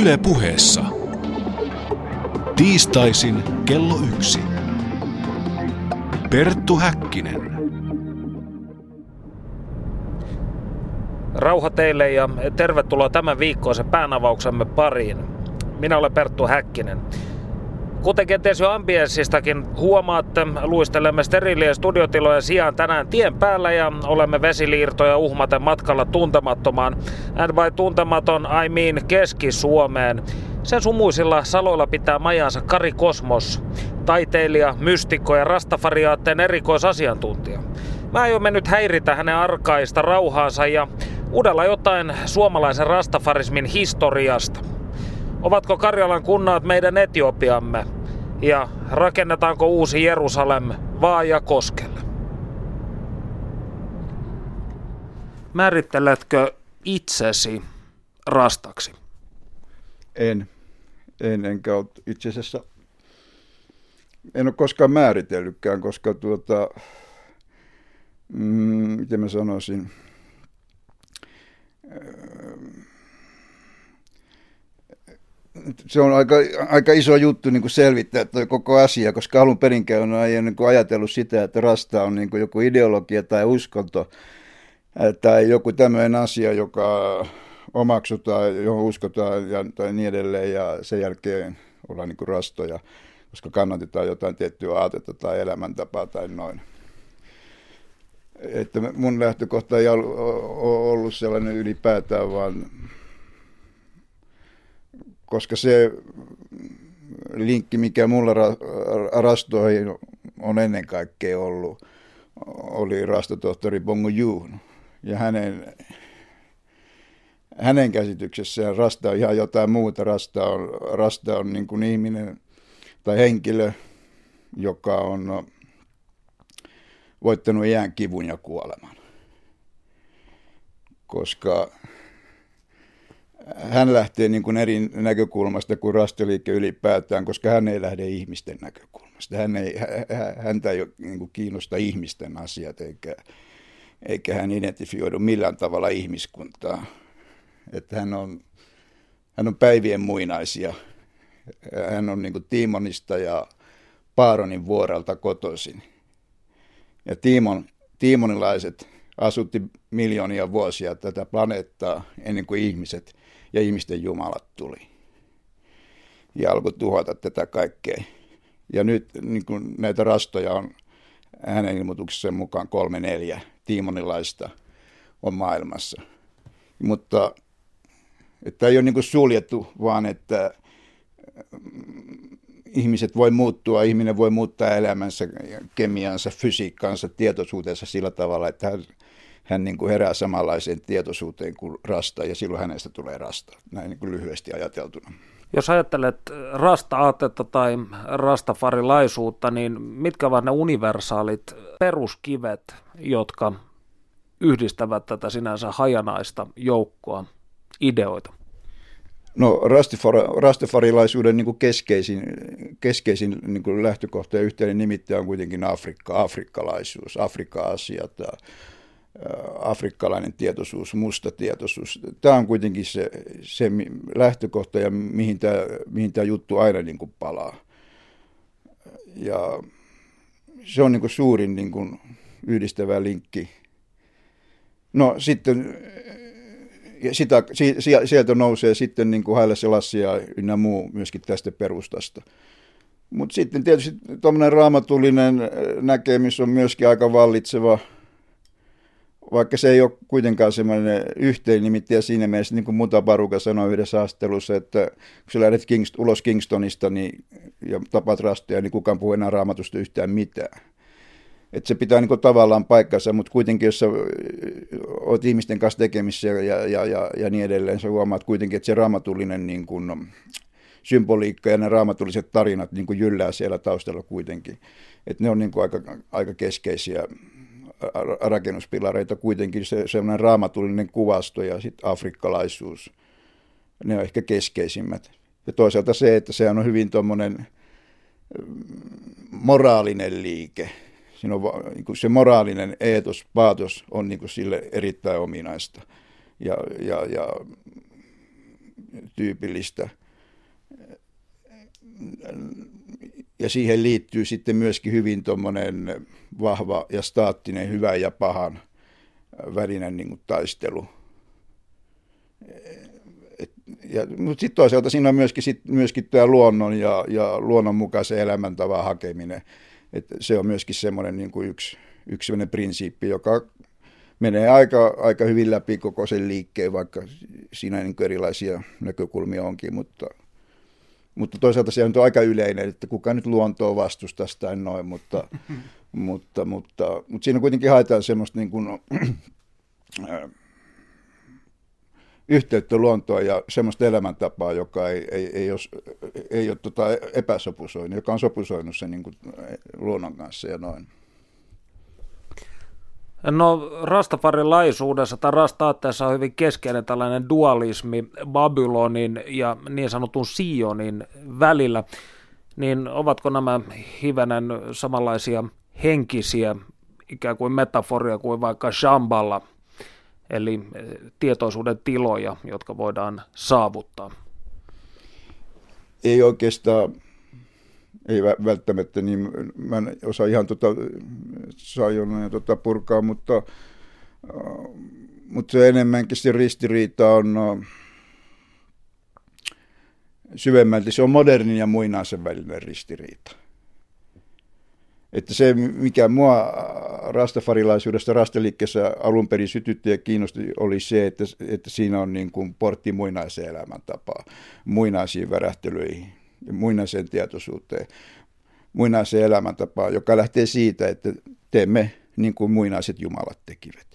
Yle puheessa. Tiistaisin kello yksi. Perttu Häkkinen. Rauha teille ja tervetuloa tämän viikkoisen päänavauksemme pariin. Minä olen Perttu Häkkinen. Kuten kenties jo ambienssistakin huomaatte, luistelemme sterilien studiotilojen sijaan tänään tien päällä ja olemme vesiliirtoja uhmaten matkalla tuntemattomaan. And by tuntematon I mean Keski-Suomeen. Sen sumuisilla saloilla pitää majansa Kari Kosmos, taiteilija, mystikko ja rastafariaatteen erikoisasiantuntija. Mä aion nyt häiritä hänen arkaista rauhaansa ja uudella jotain suomalaisen rastafarismin historiasta. Ovatko Karjalan kunnat meidän Etiopiamme? Ja rakennetaanko uusi Jerusalem Vaaja koskelle? Määritteletkö itsesi rastaksi? En. En, enkä ole itse asiassa, en ole koskaan määritellytkään, koska tuota, mm, miten mä sanoisin, se on aika, aika iso juttu niin kuin selvittää tuo koko asia, koska alun perinkään on niin kuin ajatellut sitä, että rasta on niin kuin joku ideologia tai uskonto tai joku tämmöinen asia, joka omaksutaan, johon uskotaan ja, tai niin edelleen ja sen jälkeen ollaan niin kuin rastoja, koska kannatetaan jotain tiettyä aatetta tai elämäntapaa tai noin. Että mun lähtökohta ei ollut sellainen ylipäätään, vaan koska se linkki, mikä mulla rastoihin on ennen kaikkea ollut, oli rastotohtori Bongo Juun. Ja hänen, hänen käsityksessään rasta on ihan jotain muuta. Rasta on, rasta on niin kuin ihminen tai henkilö, joka on voittanut iän kivun ja kuoleman. Koska hän lähtee niin kuin eri näkökulmasta kuin rasteliike ylipäätään, koska hän ei lähde ihmisten näkökulmasta. Hän ei, häntä ei niin kuin kiinnosta ihmisten asiat, eikä, eikä hän identifioidu millään tavalla ihmiskuntaa. Että hän on, hän on päivien muinaisia. Hän on niin kuin Tiimonista ja Paaronin vuorelta kotoisin. Ja Tiimon, Tiimonilaiset asutti miljoonia vuosia tätä planeettaa ennen kuin ihmiset – ja ihmisten jumalat tuli. Ja alkoi tuhota tätä kaikkea. Ja nyt niin kuin näitä rastoja on hänen ilmoituksessaan mukaan kolme neljä tiimonilaista on maailmassa. Mutta että ei ole niin suljettu, vaan että mm, ihmiset voi muuttua, ihminen voi muuttaa elämänsä, kemiansa, fysiikkaansa, tietoisuutensa sillä tavalla, että hän hän niin kuin herää samanlaiseen tietoisuuteen kuin rasta, ja silloin hänestä tulee rasta, näin niin kuin lyhyesti ajateltuna. Jos ajattelet rasta-aatetta tai rastafarilaisuutta, niin mitkä ovat ne universaalit peruskivet, jotka yhdistävät tätä sinänsä hajanaista joukkoa ideoita? No rastafarilaisuuden niin kuin keskeisin, keskeisin niin kuin lähtökohta ja yhteinen nimittäjä on kuitenkin Afrikka, afrikkalaisuus, Afrikka-asiat, afrikkalainen tietoisuus, musta tietoisuus. Tämä on kuitenkin se, se lähtökohta ja mihin tämä, mihin tämä juttu aina niin kuin palaa. Ja se on niin kuin suurin niin kuin yhdistävä linkki. No sitten sitä, sieltä nousee sitten niin kuin Haile Selassie ynnä muu myöskin tästä perustasta. Mutta sitten tietysti tuommoinen raamatullinen näkemys on myöskin aika vallitseva – vaikka se ei ole kuitenkaan semmoinen yhteennimittäjä siinä mielessä, niin kuin Muta Baruka sanoi yhdessä haastattelussa, että kun sä lähdet Kingst- ulos Kingstonista niin, ja tapat rastoja, niin kukaan puhuu enää raamatusta yhtään mitään. Että se pitää niin tavallaan paikkansa, mutta kuitenkin jos sä oot ihmisten kanssa tekemissä ja, ja, ja, ja niin edelleen, sä huomaat kuitenkin, että se raamatullinen niin kuin, symboliikka ja ne raamatulliset tarinat niin kuin jyllää siellä taustalla kuitenkin. Että ne on niin kuin aika, aika keskeisiä rakennuspilareita kuitenkin se sellainen raamatullinen kuvasto ja sitten afrikkalaisuus. Ne on ehkä keskeisimmät. Ja toisaalta se, että se on hyvin tuommoinen mm, moraalinen liike. Siinä on niin se moraalinen eetos, paatos on niin sille erittäin ominaista. Ja, ja, ja tyypillistä. Ja siihen liittyy sitten myöskin hyvin tuommoinen vahva ja staattinen hyvän ja pahan välinen niin kuin taistelu. Et, ja, mutta sitten toisaalta siinä on myöskin, sit, myöskin tämä luonnon ja, ja luonnonmukaisen elämäntavan hakeminen. Et se on myöskin semmoinen niin kuin yksi, yksi sellainen prinsiippi, joka menee aika, aika hyvin läpi koko sen liikkeen, vaikka siinä niin erilaisia näkökulmia onkin, mutta, mutta toisaalta se on aika yleinen, että kuka nyt luontoa vastustaa tai noin, mutta, mutta, mutta, mutta siinä kuitenkin haetaan semmoista niin kuin, äh, yhteyttä luontoon ja semmoista elämäntapaa, joka ei, ei, ei ole, ei ole tota epäsopusoinut, joka on sopusoinut sen niin kuin luonnon kanssa ja noin. No rastafarilaisuudessa tai rastaatteessa on hyvin keskeinen tällainen dualismi Babylonin ja niin sanotun Sionin välillä. Niin ovatko nämä hivenen samanlaisia henkisiä ikään kuin metaforia kuin vaikka Shamballa, eli eh, tietoisuuden tiloja, jotka voidaan saavuttaa? Ei oikeastaan ei välttämättä, niin mä en osaa ihan tota, ja tota purkaa, mutta, äh, mutta se enemmänkin se ristiriita on äh, syvemmälti, se on modernin ja muinaisen välinen ristiriita. Että se, mikä mua rastafarilaisuudesta rastaliikkeessä alun perin sytytti ja kiinnosti, oli se, että, että siinä on niin kuin portti muinaiseen elämäntapaan, muinaisiin värähtelyihin muinaiseen tietoisuuteen, muinaiseen elämäntapaan, joka lähtee siitä, että teemme niin kuin muinaiset jumalat tekivät.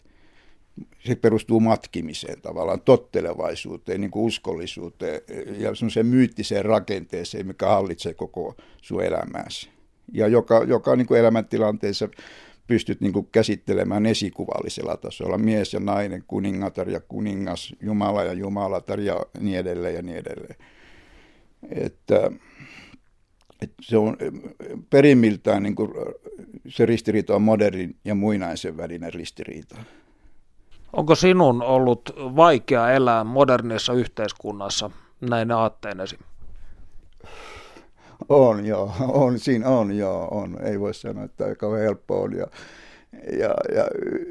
Se perustuu matkimiseen tavallaan, tottelevaisuuteen, niin kuin uskollisuuteen ja semmoiseen myyttiseen rakenteeseen, mikä hallitsee koko sun elämääsi. Ja joka, joka niin kuin elämäntilanteessa pystyt niin kuin käsittelemään esikuvallisella tasolla. Mies ja nainen, kuningatar ja kuningas, Jumala ja jumalatar ja niin edelleen ja niin edelleen. Että, että se on perimmiltään niin kuin, se ristiriita on modernin ja muinaisen välinen ristiriita. Onko sinun ollut vaikea elää modernissa yhteiskunnassa näin aatteinesi? On joo, on, siinä on joo, on. Ei voi sanoa, että aika helppo on. Ja, ja, ja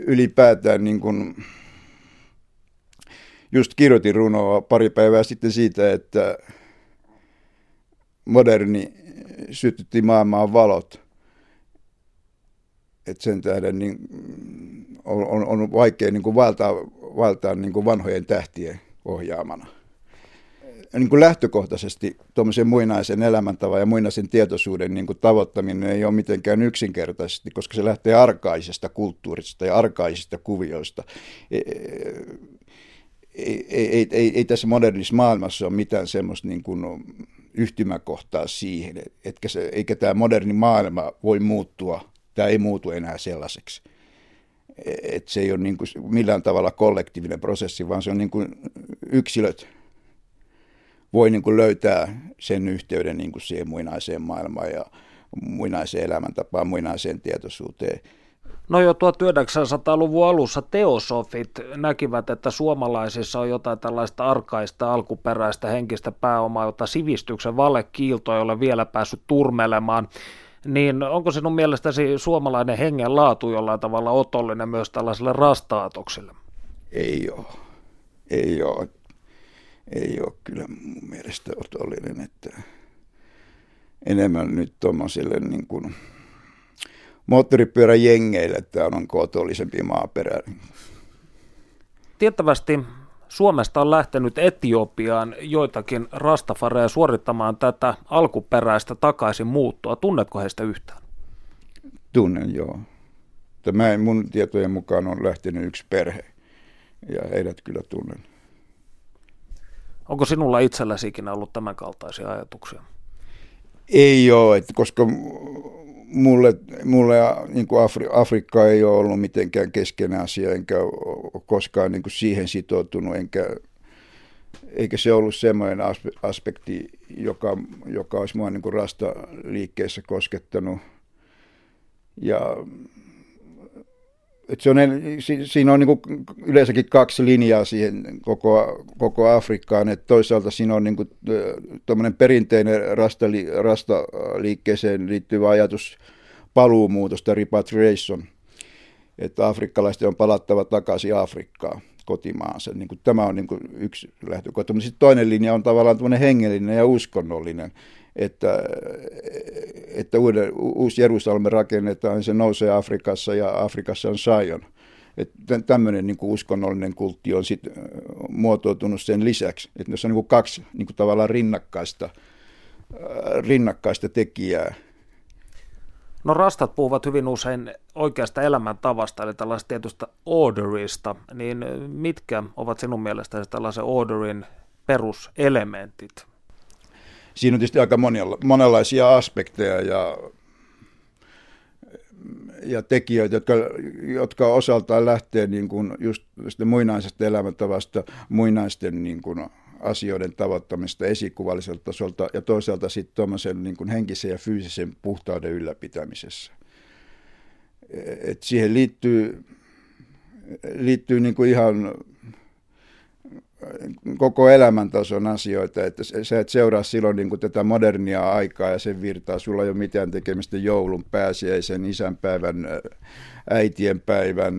ylipäätään niin kuin, just kirjoitin runoa pari päivää sitten siitä, että moderni sytytti maailmaan valot. Et sen tähden niin on, on, on vaikea niin kuin valtaa, valtaa niin kuin vanhojen tähtien ohjaamana. Niin kuin lähtökohtaisesti tuommoisen muinaisen elämäntavan ja muinaisen tietoisuuden niin kuin tavoittaminen ei ole mitenkään yksinkertaisesti, koska se lähtee arkaisesta kulttuurista ja arkaisista kuvioista. Ei, ei, ei, ei, ei tässä modernissa maailmassa ole mitään semmoista niin kuin yhtymäkohtaa siihen, etkä se, eikä tämä moderni maailma voi muuttua, tämä ei muutu enää sellaiseksi. Et se ei ole niin kuin millään tavalla kollektiivinen prosessi, vaan se on niin kuin yksilöt voi niin kuin löytää sen yhteyden niin kuin siihen muinaiseen maailmaan ja muinaiseen elämäntapaan, muinaiseen tietoisuuteen – No jo 1900-luvun alussa teosofit näkivät, että suomalaisissa on jotain tällaista arkaista, alkuperäistä henkistä pääomaa, jota sivistyksen valekiilto ei ole vielä päässyt turmelemaan. Niin onko sinun mielestäsi suomalainen hengen laatu jollain tavalla otollinen myös tällaiselle rastaatokselle? Ei ole. Ei ole. Ei ole kyllä mun mielestä otollinen, että enemmän nyt tuommoisille niin kuin moottoripyöräjengeille tämä on kootollisempi maaperä. Tiettävästi Suomesta on lähtenyt Etiopiaan joitakin rastafareja suorittamaan tätä alkuperäistä takaisin muuttoa. Tunnetko heistä yhtään? Tunnen, joo. Tämä mun tietojen mukaan on lähtenyt yksi perhe ja heidät kyllä tunnen. Onko sinulla itselläsi ikinä ollut tämän kaltaisia ajatuksia? Ei ole, että koska mulle, mulle niin kuin Afri, Afrikka ei ole ollut mitenkään keskeinen asia, enkä ole koskaan niin kuin siihen sitoutunut, enkä, eikä se ollut semmoinen aspekti, joka, joka olisi mua niin kuin rasta-liikkeessä koskettanut. Ja että se on, siinä on niin kuin yleensäkin kaksi linjaa siihen koko, koko Afrikkaan. Että toisaalta siinä on niin kuin, perinteinen rastali, rastaliikkeeseen liittyvä ajatus paluumuutosta, repatriation, että afrikkalaisten on palattava takaisin Afrikkaan kotimaansa. Niin kuin, tämä on niin kuin yksi lähtökohta. Mutta sitten toinen linja on tavallaan hengellinen ja uskonnollinen että, että uuden, uusi Jerusalem rakennetaan, se nousee Afrikassa ja Afrikassa on Sion. Että tämmöinen niin kuin uskonnollinen kultti on sit muotoutunut sen lisäksi, että jos on niin kuin kaksi niin kuin tavallaan rinnakkaista, rinnakkaista tekijää. No rastat puhuvat hyvin usein oikeasta elämäntavasta, eli tällaista tietystä orderista, niin mitkä ovat sinun mielestäsi tällaisen orderin peruselementit? Siinä on tietysti aika monella, monenlaisia aspekteja ja, ja tekijöitä, jotka, jotka osaltaan lähtee niin kuin just muinaisesta elämäntavasta, muinaisten niin kuin asioiden tavoittamista esikuvalliselta tasolta ja toisaalta sitten niin kuin henkisen ja fyysisen puhtauden ylläpitämisessä. Et siihen liittyy, liittyy niin kuin ihan koko elämäntason asioita, että sä et seuraa silloin niin kuin tätä modernia aikaa ja sen virtaa, sulla ei ole mitään tekemistä joulun, pääsiäisen, isänpäivän, äitien päivän,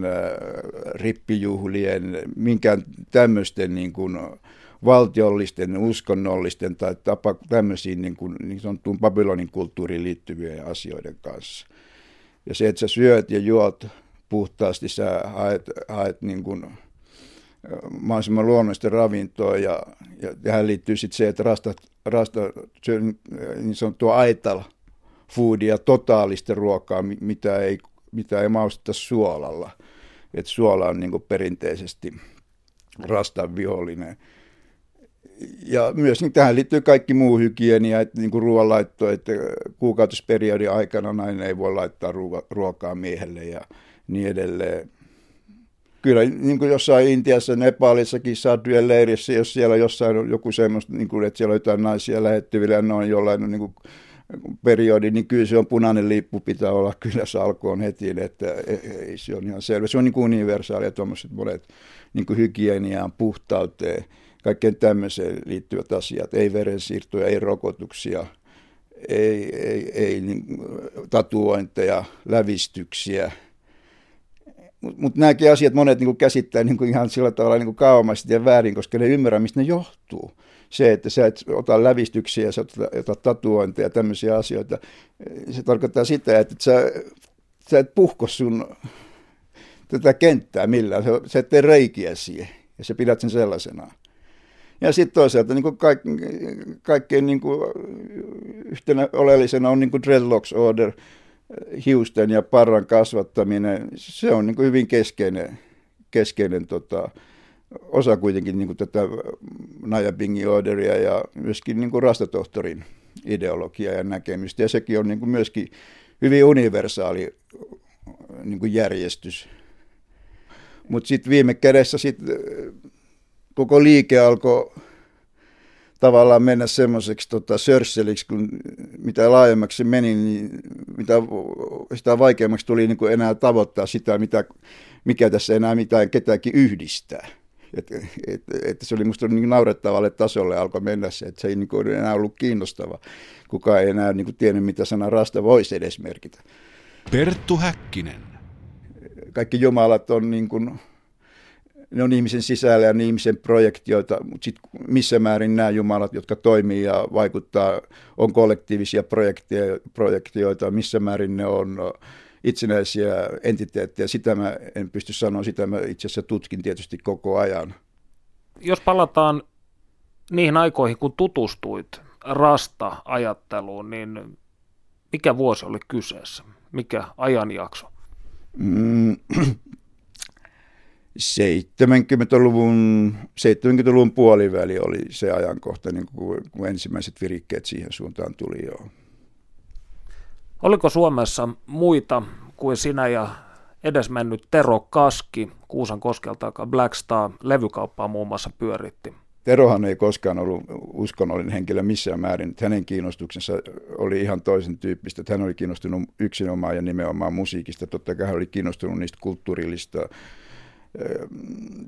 rippijuhlien, minkään tämmöisten niin kuin valtiollisten, uskonnollisten tai tapa, tämmöisiin niin, kuin, niin sanottuun Babylonin kulttuuriin liittyvien asioiden kanssa. Ja se, että sä syöt ja juot puhtaasti, sä haet, haet niin kuin, mahdollisimman luonnollista ravintoa ja, ja tähän liittyy sitten se, että rasta, rasta niin sanottua aital foodia, totaalista ruokaa, mitä ei, mitä ei mausteta suolalla. Et suola on niin perinteisesti rastan vihollinen. Ja myös niin tähän liittyy kaikki muu hygienia, että niin kuin ruoanlaitto, että kuukautisperiodin aikana nainen ei voi laittaa ruokaa miehelle ja niin edelleen kyllä niin kuin jossain Intiassa, Nepalissakin Sadrien leirissä, jos siellä jossain on joku semmoista, niin kuin, että siellä on jotain naisia lähettyvillä ja ne on jollain niin kuin periodi, niin kyllä se on punainen lippu pitää olla kyllä salkoon heti, että ei, se on ihan selvä. Se on niin kuin universaalia tuommoiset monet niin kuin hygieniaan, puhtauteen, kaikkeen tämmöiseen liittyvät asiat, ei verensiirtoja, ei rokotuksia, ei, ei, ei niin, tatuointeja, lävistyksiä, mutta mut nämäkin asiat monet niin käsittää niin ihan sillä tavalla niin kaavamaisesti ja väärin, koska ne ymmärrä, mistä ne johtuu. Se, että sä et ota lävistyksiä, sä otat tatuointeja ja tämmöisiä asioita, se tarkoittaa sitä, että sä, sä et puhko sun tätä kenttää millään, sä, sä et tee reikiä siihen ja sä pidät sen sellaisenaan. Ja sitten toisaalta niin kaik, kaikkein niin kuin, yhtenä oleellisena on niin kuin dreadlocks order – hiusten ja parran kasvattaminen, se on niin kuin hyvin keskeinen, keskeinen tota, osa kuitenkin niin kuin tätä Najabingin orderia ja myöskin niin kuin rastatohtorin ideologiaa ja näkemystä. Ja sekin on niin kuin myöskin hyvin universaali niin kuin järjestys. Mutta sitten viime kädessä sit koko liike alkoi tavallaan mennä semmoiseksi tota, sörsseliksi, kun mitä laajemmaksi se meni, niin mitä, sitä vaikeammaksi tuli niin kuin enää tavoittaa sitä, mitä, mikä tässä enää mitään ketäänkin yhdistää. Että et, et se oli minusta niin naurettavalle tasolle alkoi mennä se, että se ei niin kuin enää ollut kiinnostava. Kukaan ei enää niin kuin tiennyt, mitä sana rasta voisi edes merkitä. Perttu Häkkinen. Kaikki jumalat on niin kuin ne on ihmisen sisällä ja ne ihmisen projektioita, mutta sitten missä määrin nämä jumalat, jotka toimii ja vaikuttaa, on kollektiivisia projektioita, missä määrin ne on itsenäisiä entiteettejä, sitä mä en pysty sanoa, sitä mä itse asiassa tutkin tietysti koko ajan. Jos palataan niihin aikoihin, kun tutustuit rasta-ajatteluun, niin mikä vuosi oli kyseessä? Mikä ajanjakso? Mm, 70-luvun, 70-luvun puoliväli oli se ajankohta, niin kun, kun ensimmäiset virikkeet siihen suuntaan tuli jo. Oliko Suomessa muita kuin sinä ja edesmennyt Tero Kaski Kuusan koskelta, joka Black Star levykauppaa muun muassa pyöritti? Terohan ei koskaan ollut uskonnollinen henkilö missään määrin. Hänen kiinnostuksensa oli ihan toisen tyyppistä. Hän oli kiinnostunut yksinomaan ja nimenomaan musiikista. Totta kai hän oli kiinnostunut niistä kulttuurillista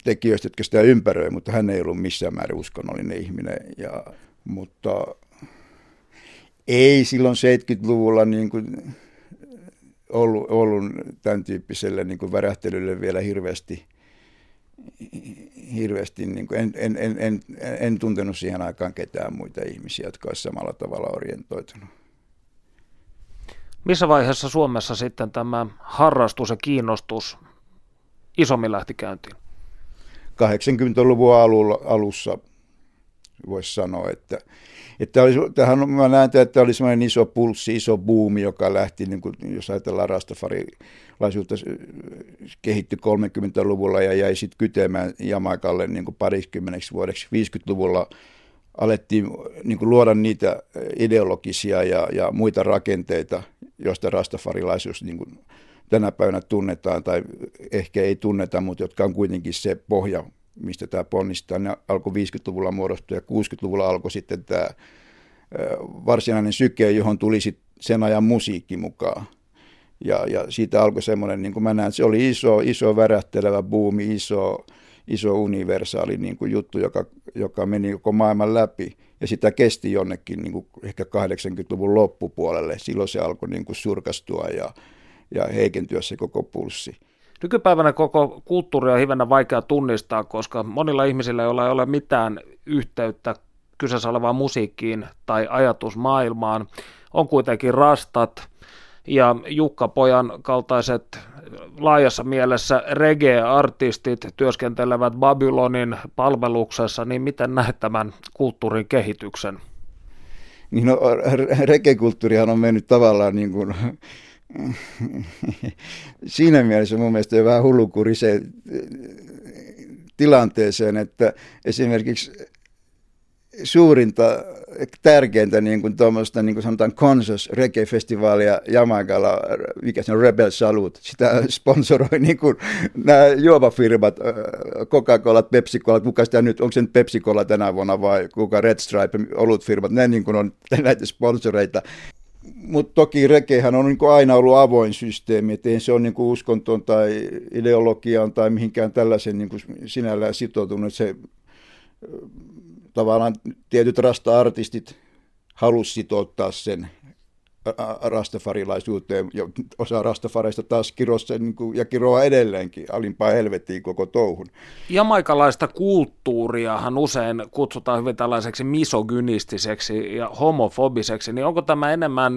tekijöistä, jotka sitä ympäröi, mutta hän ei ollut missään määrin uskonnollinen ihminen. Ja, mutta ei silloin 70-luvulla niin kuin ollut, ollut tämän tyyppiselle niin kuin värähtelylle vielä hirveästi, hirveästi niin kuin en, en, en, en, en tuntenut siihen aikaan ketään muita ihmisiä, jotka olisivat samalla tavalla orientoitunut. Missä vaiheessa Suomessa sitten tämä harrastus ja kiinnostus isommin lähti käyntiin? 80-luvun alulla, alussa voisi sanoa, että, että olisi, tähän, mä näen, että oli semmoinen iso pulssi, iso buumi, joka lähti, niin kuin, jos ajatellaan rastafarilaisuutta, kehittyi 30-luvulla ja jäi sitten kytemään Jamaikalle niin kuin parikymmeneksi vuodeksi. 50-luvulla alettiin niin kuin luoda niitä ideologisia ja, ja muita rakenteita, joista rastafarilaisuus niin kuin tänä päivänä tunnetaan tai ehkä ei tunneta, mutta jotka on kuitenkin se pohja, mistä tämä ponnistaa. Ne alkoi 50-luvulla muodostua ja 60-luvulla alkoi sitten tämä varsinainen syke, johon tuli sitten sen ajan musiikki mukaan. Ja, ja siitä alkoi semmoinen, niin kuin mä näen, se oli iso, iso värähtelevä buumi, iso, iso universaali niin kuin juttu, joka, joka meni koko maailman läpi. Ja sitä kesti jonnekin niin kuin ehkä 80-luvun loppupuolelle. Silloin se alkoi niin kuin surkastua ja, ja heikentyä se koko pulssi. Nykypäivänä koko kulttuuri on hivenen vaikea tunnistaa, koska monilla ihmisillä, joilla ei ole mitään yhteyttä kyseessä olevaan musiikkiin tai ajatusmaailmaan, on kuitenkin rastat ja Jukka Pojan kaltaiset laajassa mielessä reggae-artistit työskentelevät Babylonin palveluksessa, niin miten näet tämän kulttuurin kehityksen? Niin no, reggae-kulttuurihan on mennyt tavallaan niin kuin siinä mielessä mun mielestä on vähän hullukuriseen tilanteeseen, että esimerkiksi suurinta, tärkeintä niin kuin tuommoista, niin kuin sanotaan Conscious Reggae-festivaalia Jamaikalla, mikä se on Rebel Salute, sitä sponsoroi niin kuin nämä juomafirmat, Coca-Cola, Pepsi-Cola, kuka sitä nyt, onko se nyt Pepsi-Cola tänä vuonna vai kuka Red Stripe, olutfirmat, ne niin kuin on näitä sponsoreita mutta toki rekehän on niin aina ollut avoin systeemi, että ei se ole niin uskontoon tai ideologiaan tai mihinkään tällaisen niin sinällään sitoutunut. Se tavallaan tietyt rasta-artistit halusivat sitouttaa sen rastafarilaisuuteen, ja osa rastafareista taas kirossa niin kuin, ja kiroa edelleenkin alimpaa helvettiin koko touhun. Jamaikalaista kulttuuriahan usein kutsutaan hyvin tällaiseksi misogynistiseksi ja homofobiseksi, niin onko tämä enemmän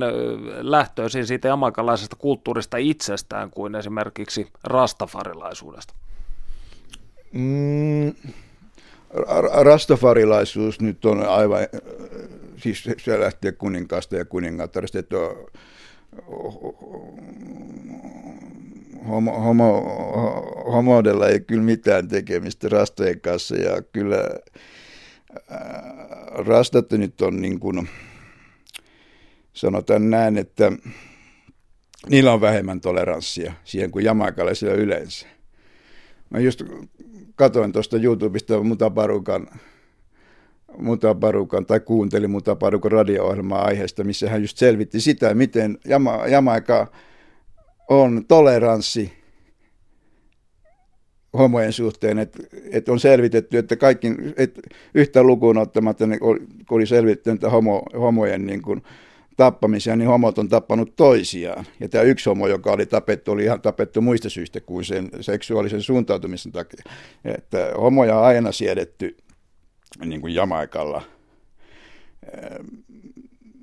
lähtöisin siitä jamaikalaisesta kulttuurista itsestään kuin esimerkiksi rastafarilaisuudesta? Mm, rastafarilaisuus nyt on aivan siis se lähtee kuninkaasta ja kuningattaresta, että homo, homo, homodella ei kyllä mitään tekemistä rastojen kanssa ja kyllä rastat nyt on niin kuin, sanotaan näin, että niillä on vähemmän toleranssia siihen kuin jamaikalaisilla yleensä. Mä just katoin tuosta YouTubesta Mutabarukan tai kuunteli Mutabarukan radio-ohjelmaa aiheesta, missä hän just selvitti sitä, miten Jama, Jamaika on toleranssi homojen suhteen, että et on selvitetty, että kaikki, et yhtä lukuun ottamatta, niin kun oli selvitetty, että homo, homojen niin kuin, tappamisia, niin homot on tappanut toisiaan. Ja tämä yksi homo, joka oli tapettu, oli ihan tapettu muista syistä kuin sen seksuaalisen suuntautumisen takia. Että homoja on aina siedetty niin kuin Jamaikalla, ehm,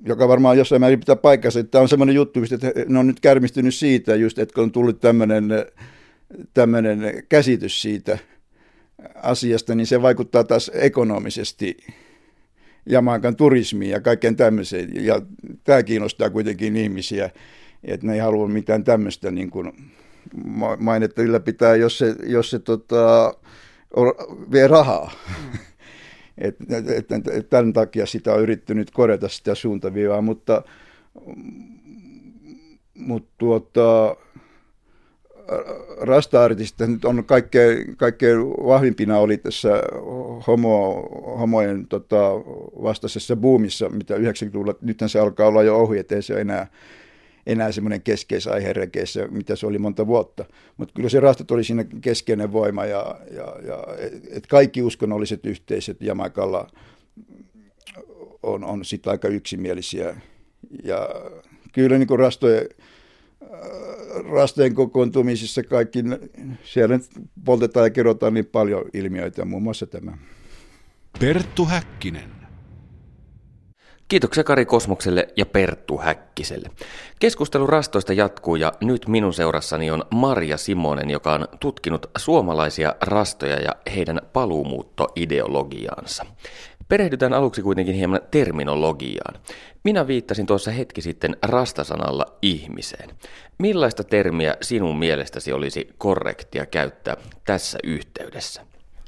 joka varmaan jossain määrin pitää paikkansa. Että tämä on semmoinen juttu, että ne on nyt kärmistynyt siitä, just, että kun on tullut tämmöinen, tämmöinen käsitys siitä asiasta, niin se vaikuttaa taas ekonomisesti Jamaikan turismiin ja kaikkeen tämmöiseen. Ja tämä kiinnostaa kuitenkin ihmisiä, että ne ei halua mitään tämmöistä niin kuin mainetta ylläpitää, jos se, jos se tota, vie rahaa. Mm. Et, et, et, tämän takia sitä on yrittänyt korjata sitä suuntaviivaa, mutta, mutta tuota, rasta-artistit nyt on kaikkein, kaikkein vahvimpina oli tässä homo, homojen tota, vastaisessa boomissa, mitä 90-luvulla, nythän se alkaa olla jo ohi, ettei se enää, enää semmoinen keskeisaihe rekeissä, mitä se oli monta vuotta. Mutta kyllä se rastat oli siinä keskeinen voima ja, ja, ja et kaikki uskonnolliset yhteisöt Jamaikalla on, on sitten aika yksimielisiä. Ja kyllä niin rastojen, rastojen kokoontumisissa kaikki, siellä poltetaan ja kerrotaan niin paljon ilmiöitä, muun muassa tämä. Perttu Häkkinen. Kiitoksia Kari Kosmokselle ja Perttu Häkkiselle. Keskustelu rastoista jatkuu ja nyt minun seurassani on Marja Simonen, joka on tutkinut suomalaisia rastoja ja heidän paluumuuttoideologiaansa. Perehdytään aluksi kuitenkin hieman terminologiaan. Minä viittasin tuossa hetki sitten rastasanalla ihmiseen. Millaista termiä sinun mielestäsi olisi korrektia käyttää tässä yhteydessä?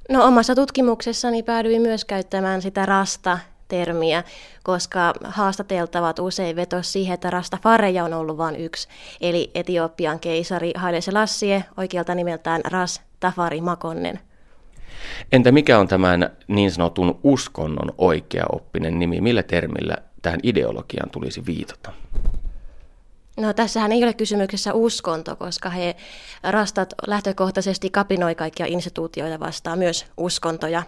No omassa tutkimuksessani päädyin myös käyttämään sitä rasta termiä, koska haastateltavat usein vetos siihen, että Rastafareja on ollut vain yksi, eli Etiopian keisari Haile Selassie, oikealta nimeltään Ras Tafari Makonnen. Entä mikä on tämän niin sanotun uskonnon oikea oppinen nimi? Millä termillä tähän ideologiaan tulisi viitata? No tässähän ei ole kysymyksessä uskonto, koska he rastat lähtökohtaisesti kapinoi kaikkia instituutioita vastaan, myös uskontoja.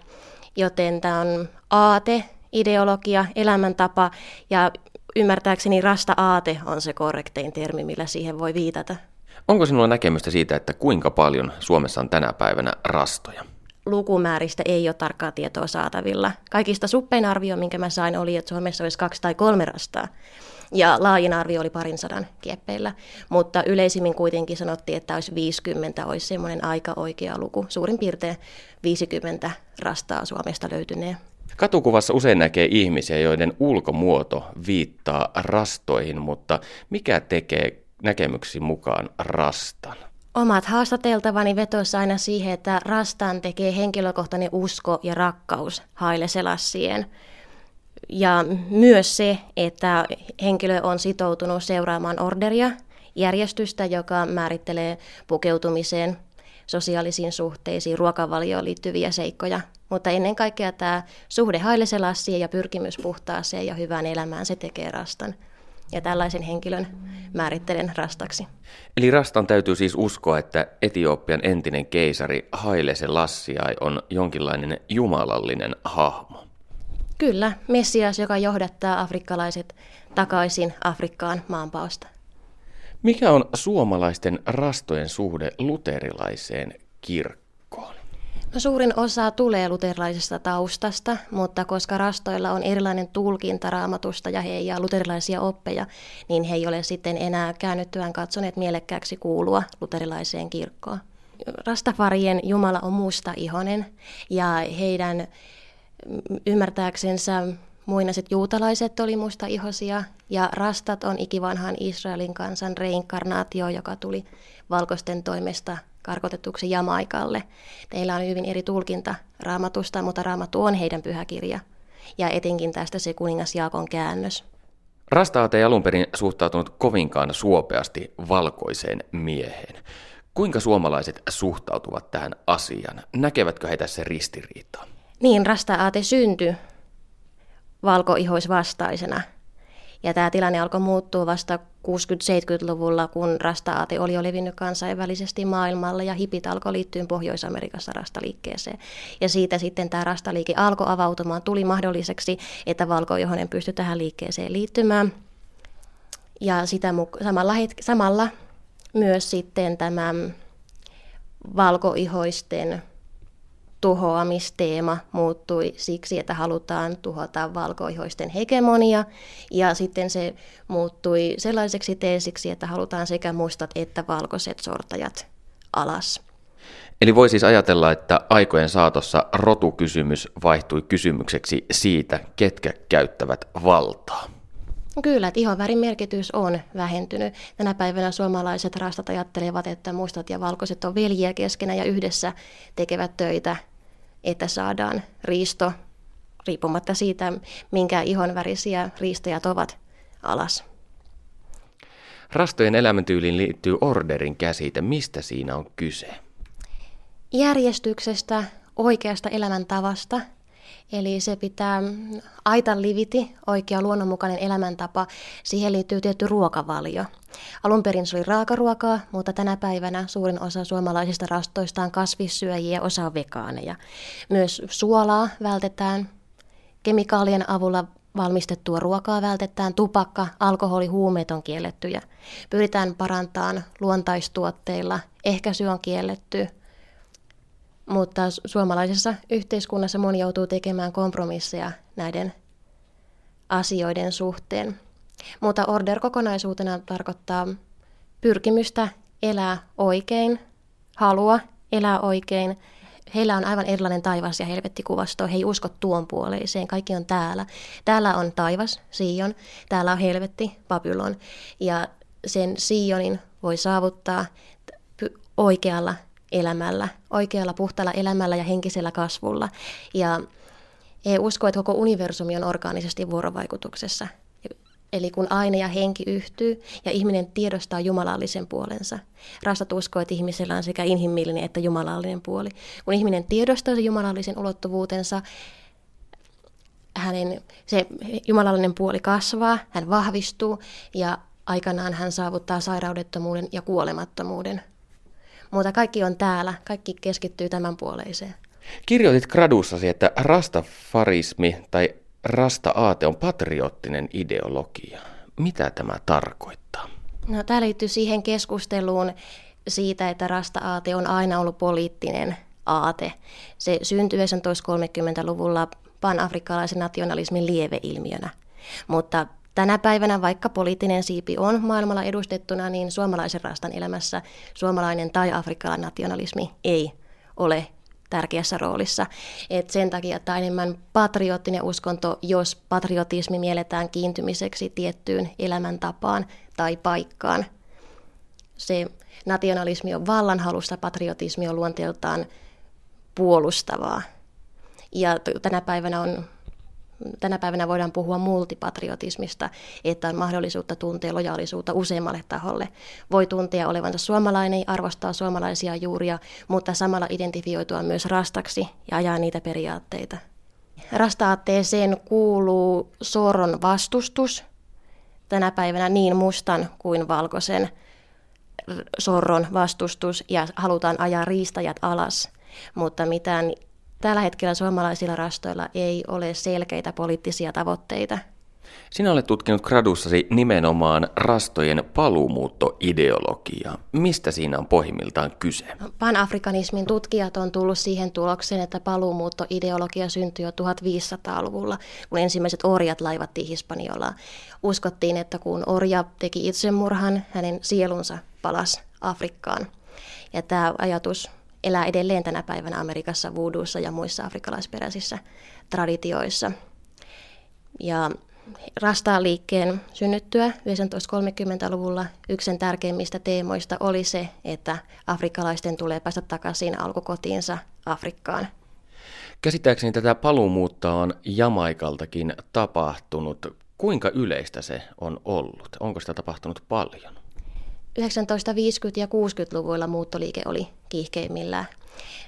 Joten tämä on aate, ideologia, elämäntapa ja ymmärtääkseni rasta-aate on se korrektein termi, millä siihen voi viitata. Onko sinulla näkemystä siitä, että kuinka paljon Suomessa on tänä päivänä rastoja? lukumääristä ei ole tarkkaa tietoa saatavilla. Kaikista suppein arvio, minkä mä sain, oli, että Suomessa olisi kaksi tai kolme rastaa. Ja laajin arvio oli parin sadan kieppeillä. Mutta yleisimmin kuitenkin sanottiin, että olisi 50, olisi semmoinen aika oikea luku. Suurin piirtein 50 rastaa Suomesta löytyneen. Katukuvassa usein näkee ihmisiä, joiden ulkomuoto viittaa rastoihin, mutta mikä tekee näkemyksiin mukaan rastan? Omat haastateltavani vetosi aina siihen, että rastan tekee henkilökohtainen usko ja rakkaus Haile Selassien. Ja myös se, että henkilö on sitoutunut seuraamaan orderia, järjestystä, joka määrittelee pukeutumiseen, sosiaalisiin suhteisiin, ruokavalioon liittyviä seikkoja. Mutta ennen kaikkea tämä suhde Haile Selassien ja pyrkimys puhtaaseen ja hyvään elämään, se tekee rastan ja tällaisen henkilön määrittelen rastaksi. Eli rastan täytyy siis uskoa, että Etiopian entinen keisari Haile Selassiai on jonkinlainen jumalallinen hahmo. Kyllä, Messias, joka johdattaa afrikkalaiset takaisin Afrikkaan maanpaosta. Mikä on suomalaisten rastojen suhde luterilaiseen kirkkoon? No, suurin osa tulee luterilaisesta taustasta, mutta koska rastoilla on erilainen tulkinta raamatusta ja he ja luterilaisia oppeja, niin he ei ole sitten enää käännyttyään katsoneet mielekkääksi kuulua luterilaiseen kirkkoon. Rastafarien Jumala on musta ihonen ja heidän ymmärtääksensä muinaiset juutalaiset oli musta ihosia ja rastat on ikivanhan Israelin kansan reinkarnaatio, joka tuli valkoisten toimesta karkotetuksi Jamaikalle. Teillä on hyvin eri tulkinta raamatusta, mutta raamattu on heidän pyhäkirja. Ja etenkin tästä se kuningas Jaakon käännös. Rastaat ei alun perin suhtautunut kovinkaan suopeasti valkoiseen mieheen. Kuinka suomalaiset suhtautuvat tähän asiaan? Näkevätkö he tässä ristiriitaa? Niin, rasta-aate syntyi valkoihoisvastaisena – ja tämä tilanne alkoi muuttua vasta 60-70-luvulla, kun rasta-aate oli jo levinnyt kansainvälisesti maailmalla ja hipit alkoi liittyä Pohjois-Amerikassa rastaliikkeeseen. Ja siitä sitten tämä rastaliike alkoi avautumaan, tuli mahdolliseksi, että valkoihonen pystyi tähän liikkeeseen liittymään. Ja sitä samalla, hetk- samalla myös sitten tämä valkoihoisten tuhoamisteema muuttui siksi, että halutaan tuhota valkoihoisten hegemonia, ja sitten se muuttui sellaiseksi teesiksi, että halutaan sekä mustat että valkoiset sortajat alas. Eli voi siis ajatella, että aikojen saatossa rotukysymys vaihtui kysymykseksi siitä, ketkä käyttävät valtaa. Kyllä, että ihonvärin merkitys on vähentynyt. Tänä päivänä suomalaiset rastat ajattelevat, että mustat ja valkoiset on veljiä keskenään ja yhdessä tekevät töitä että saadaan riisto, riippumatta siitä, minkä ihonvärisiä riistojat ovat alas. Rastojen elämäntyyliin liittyy orderin käsite. Mistä siinä on kyse? Järjestyksestä, oikeasta elämäntavasta. Eli se pitää aita liviti, oikea luonnonmukainen elämäntapa. Siihen liittyy tietty ruokavalio. Alun perin se oli raakaruokaa, mutta tänä päivänä suurin osa suomalaisista rastoista on kasvissyöjiä osa on vegaaneja. Myös suolaa vältetään. Kemikaalien avulla valmistettua ruokaa vältetään, tupakka, alkoholi, huumeet on kiellettyjä. Pyritään parantamaan luontaistuotteilla, ehkäisy on kielletty, mutta suomalaisessa yhteiskunnassa moni joutuu tekemään kompromisseja näiden asioiden suhteen. Mutta order kokonaisuutena tarkoittaa pyrkimystä elää oikein, halua elää oikein. Heillä on aivan erilainen taivas ja helvettikuvasto. He ei usko tuon puoleiseen. Kaikki on täällä. Täällä on taivas, Sion. Täällä on helvetti, Babylon. Ja sen Sionin voi saavuttaa oikealla elämällä, oikealla puhtaalla elämällä ja henkisellä kasvulla. Ja he uskovat, että koko universumi on orgaanisesti vuorovaikutuksessa. Eli kun aine ja henki yhtyy ja ihminen tiedostaa jumalallisen puolensa. Rastat uskoo, että ihmisellä on sekä inhimillinen että jumalallinen puoli. Kun ihminen tiedostaa sen jumalallisen ulottuvuutensa, hänen se jumalallinen puoli kasvaa, hän vahvistuu ja aikanaan hän saavuttaa sairaudettomuuden ja kuolemattomuuden. Mutta kaikki on täällä, kaikki keskittyy tämän puoleiseen. Kirjoitit gradussasi, että rastafarismi tai rasta-aate on patriottinen ideologia. Mitä tämä tarkoittaa? No, tämä liittyy siihen keskusteluun siitä, että rasta-aate on aina ollut poliittinen aate. Se syntyi 1930-luvulla panafrikkalaisen nationalismin lieveilmiönä. Mutta tänä päivänä, vaikka poliittinen siipi on maailmalla edustettuna, niin suomalaisen rastan elämässä suomalainen tai afrikkalainen nationalismi ei ole tärkeässä roolissa. Et sen takia tämä enemmän patriottinen uskonto, jos patriotismi mielletään kiintymiseksi tiettyyn elämäntapaan tai paikkaan. Se nationalismi on vallanhalusta, patriotismi on luonteeltaan puolustavaa. Ja tänä päivänä on tänä päivänä voidaan puhua multipatriotismista, että on mahdollisuutta tuntea lojaalisuutta useammalle taholle. Voi tuntea olevansa suomalainen, arvostaa suomalaisia juuria, mutta samalla identifioitua myös rastaksi ja ajaa niitä periaatteita. Rastaatteeseen kuuluu soron vastustus, tänä päivänä niin mustan kuin valkoisen sorron vastustus ja halutaan ajaa riistajat alas, mutta mitään Tällä hetkellä suomalaisilla rastoilla ei ole selkeitä poliittisia tavoitteita. Sinä olet tutkinut gradussasi nimenomaan rastojen paluumuuttoideologiaa. Mistä siinä on pohjimmiltaan kyse? No, Pan-afrikanismin tutkijat on tullut siihen tulokseen, että paluumuuttoideologia syntyi jo 1500-luvulla, kun ensimmäiset orjat laivattiin Hispaniolla. Uskottiin, että kun orja teki itsemurhan, hänen sielunsa palasi Afrikkaan. Ja tämä ajatus elää edelleen tänä päivänä Amerikassa, voodoossa ja muissa afrikkalaisperäisissä traditioissa. Ja Rasta-liikkeen synnyttyä 1930-luvulla yksi tärkeimmistä teemoista oli se, että afrikkalaisten tulee päästä takaisin alkukotiinsa Afrikkaan. Käsittääkseni tätä paluumuutta on Jamaikaltakin tapahtunut. Kuinka yleistä se on ollut? Onko sitä tapahtunut paljon? 1950- ja 60-luvuilla muuttoliike oli kiihkeimmillään.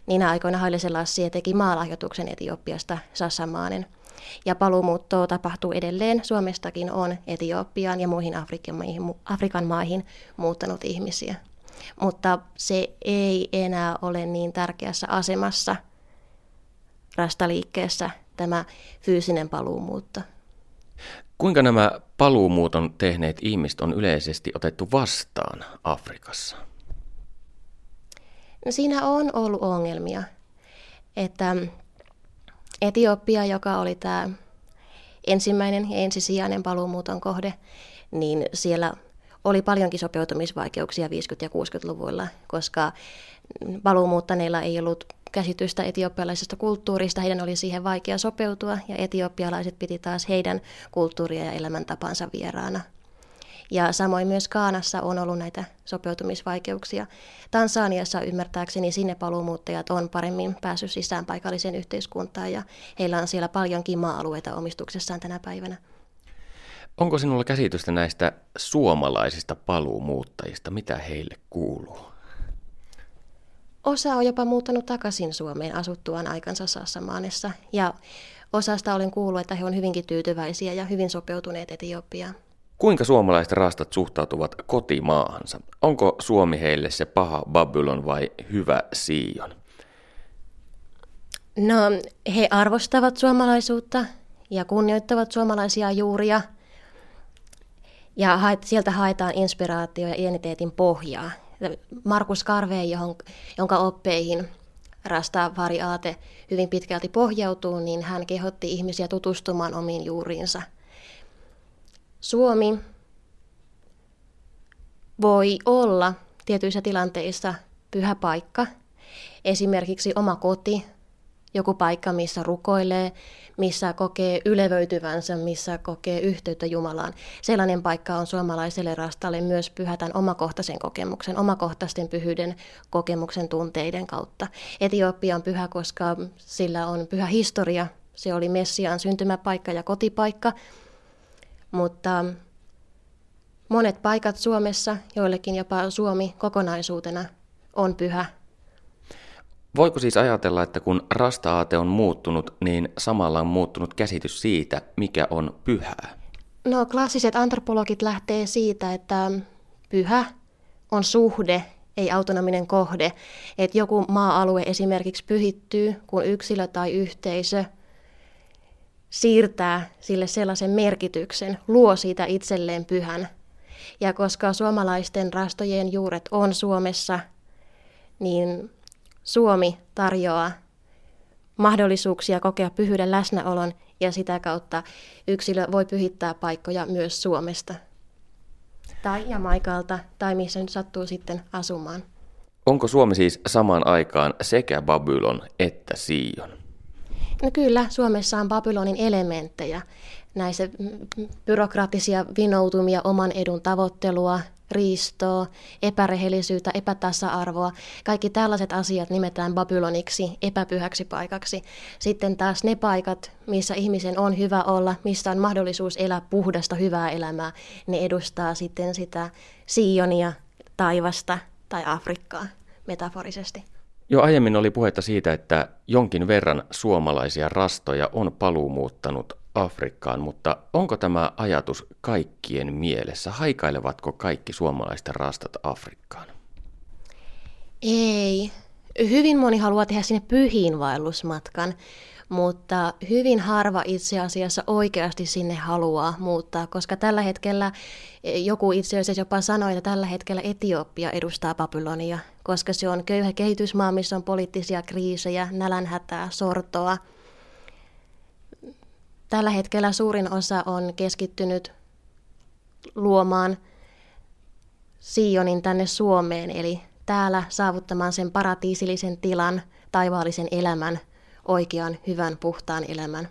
Niinä aikoina Haile Selassie teki maalahjoituksen Etiopiasta Sassamaanen. Ja paluumuuttoa tapahtuu edelleen. Suomestakin on Etiopiaan ja muihin Afrikan maihin, Afrikan maihin muuttanut ihmisiä. Mutta se ei enää ole niin tärkeässä asemassa rastaliikkeessä tämä fyysinen paluumuutto. Kuinka nämä paluumuuton tehneet ihmiset on yleisesti otettu vastaan Afrikassa? No siinä on ollut ongelmia. Että Etiopia, joka oli tämä ensimmäinen ja ensisijainen paluumuuton kohde, niin siellä oli paljonkin sopeutumisvaikeuksia 50- ja 60-luvuilla, koska paluumuuttaneilla ei ollut käsitystä etiopialaisesta kulttuurista, heidän oli siihen vaikea sopeutua ja etiopialaiset piti taas heidän kulttuuria ja elämäntapansa vieraana. Ja samoin myös Kaanassa on ollut näitä sopeutumisvaikeuksia. Tansaniassa ymmärtääkseni sinne paluumuuttajat on paremmin päässyt sisään paikalliseen yhteiskuntaan ja heillä on siellä paljonkin maa-alueita omistuksessaan tänä päivänä. Onko sinulla käsitystä näistä suomalaisista paluumuuttajista? Mitä heille kuuluu? Osa on jopa muuttanut takaisin Suomeen asuttuaan aikansa Sassamaanessa ja osasta olen kuullut, että he on hyvinkin tyytyväisiä ja hyvin sopeutuneet Etiopiaan. Kuinka suomalaiset rastat suhtautuvat kotimaahansa? Onko Suomi heille se paha Babylon vai hyvä Sion? No, he arvostavat suomalaisuutta ja kunnioittavat suomalaisia juuria. Ja sieltä haetaan inspiraatio ja identiteetin pohjaa. Markus Karveen, johon, jonka oppeihin Rastafari Aate hyvin pitkälti pohjautuu, niin hän kehotti ihmisiä tutustumaan omiin juuriinsa. Suomi voi olla tietyissä tilanteissa pyhä paikka, esimerkiksi oma koti, joku paikka, missä rukoilee, missä kokee ylevöityvänsä, missä kokee yhteyttä Jumalaan. Sellainen paikka on suomalaiselle rastalle myös pyhä tämän omakohtaisen kokemuksen, omakohtaisten pyhyyden kokemuksen tunteiden kautta. Etiopia on pyhä, koska sillä on pyhä historia. Se oli Messiaan syntymäpaikka ja kotipaikka, mutta monet paikat Suomessa, joillekin jopa Suomi kokonaisuutena, on pyhä Voiko siis ajatella, että kun rasta-aate on muuttunut, niin samalla on muuttunut käsitys siitä, mikä on pyhää? No klassiset antropologit lähtee siitä, että pyhä on suhde, ei autonominen kohde. Että joku maa-alue esimerkiksi pyhittyy, kun yksilö tai yhteisö siirtää sille sellaisen merkityksen, luo siitä itselleen pyhän. Ja koska suomalaisten rastojen juuret on Suomessa, niin Suomi tarjoaa mahdollisuuksia kokea pyhyyden läsnäolon ja sitä kautta yksilö voi pyhittää paikkoja myös Suomesta tai Jamaikalta tai missä nyt sattuu sitten asumaan. Onko Suomi siis samaan aikaan sekä Babylon että Sion? No kyllä, Suomessa on Babylonin elementtejä, näissä byrokraattisia vinoutumia, oman edun tavoittelua, riistoa, epärehellisyyttä, epätasa-arvoa. Kaikki tällaiset asiat nimetään Babyloniksi, epäpyhäksi paikaksi. Sitten taas ne paikat, missä ihmisen on hyvä olla, missä on mahdollisuus elää puhdasta, hyvää elämää, ne edustaa sitten sitä Sionia, taivasta tai Afrikkaa metaforisesti. Jo aiemmin oli puhetta siitä, että jonkin verran suomalaisia rastoja on paluumuuttanut Afrikkaan, mutta onko tämä ajatus kaikkien mielessä? Haikailevatko kaikki suomalaiset rastat Afrikkaan? Ei. Hyvin moni haluaa tehdä sinne pyhiin vaellusmatkan, mutta hyvin harva itse asiassa oikeasti sinne haluaa muuttaa, koska tällä hetkellä joku itse asiassa jopa sanoi, että tällä hetkellä Etiopia edustaa Babylonia, koska se on köyhä kehitysmaa, missä on poliittisia kriisejä, nälänhätää, sortoa – Tällä hetkellä suurin osa on keskittynyt luomaan Sionin tänne Suomeen, eli täällä saavuttamaan sen paratiisillisen tilan, taivaallisen elämän, oikean, hyvän, puhtaan elämän.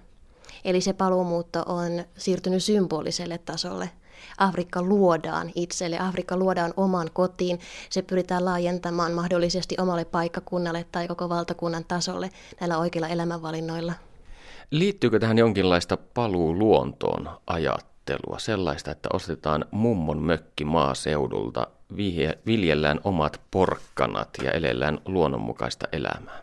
Eli se paluumuutto on siirtynyt symboliselle tasolle. Afrikka luodaan itselle, Afrikka luodaan oman kotiin, se pyritään laajentamaan mahdollisesti omalle paikkakunnalle tai koko valtakunnan tasolle näillä oikeilla elämänvalinnoilla. Liittyykö tähän jonkinlaista paluu luontoon ajattelua, sellaista, että ostetaan mummon mökki maaseudulta, viljellään omat porkkanat ja elellään luonnonmukaista elämää?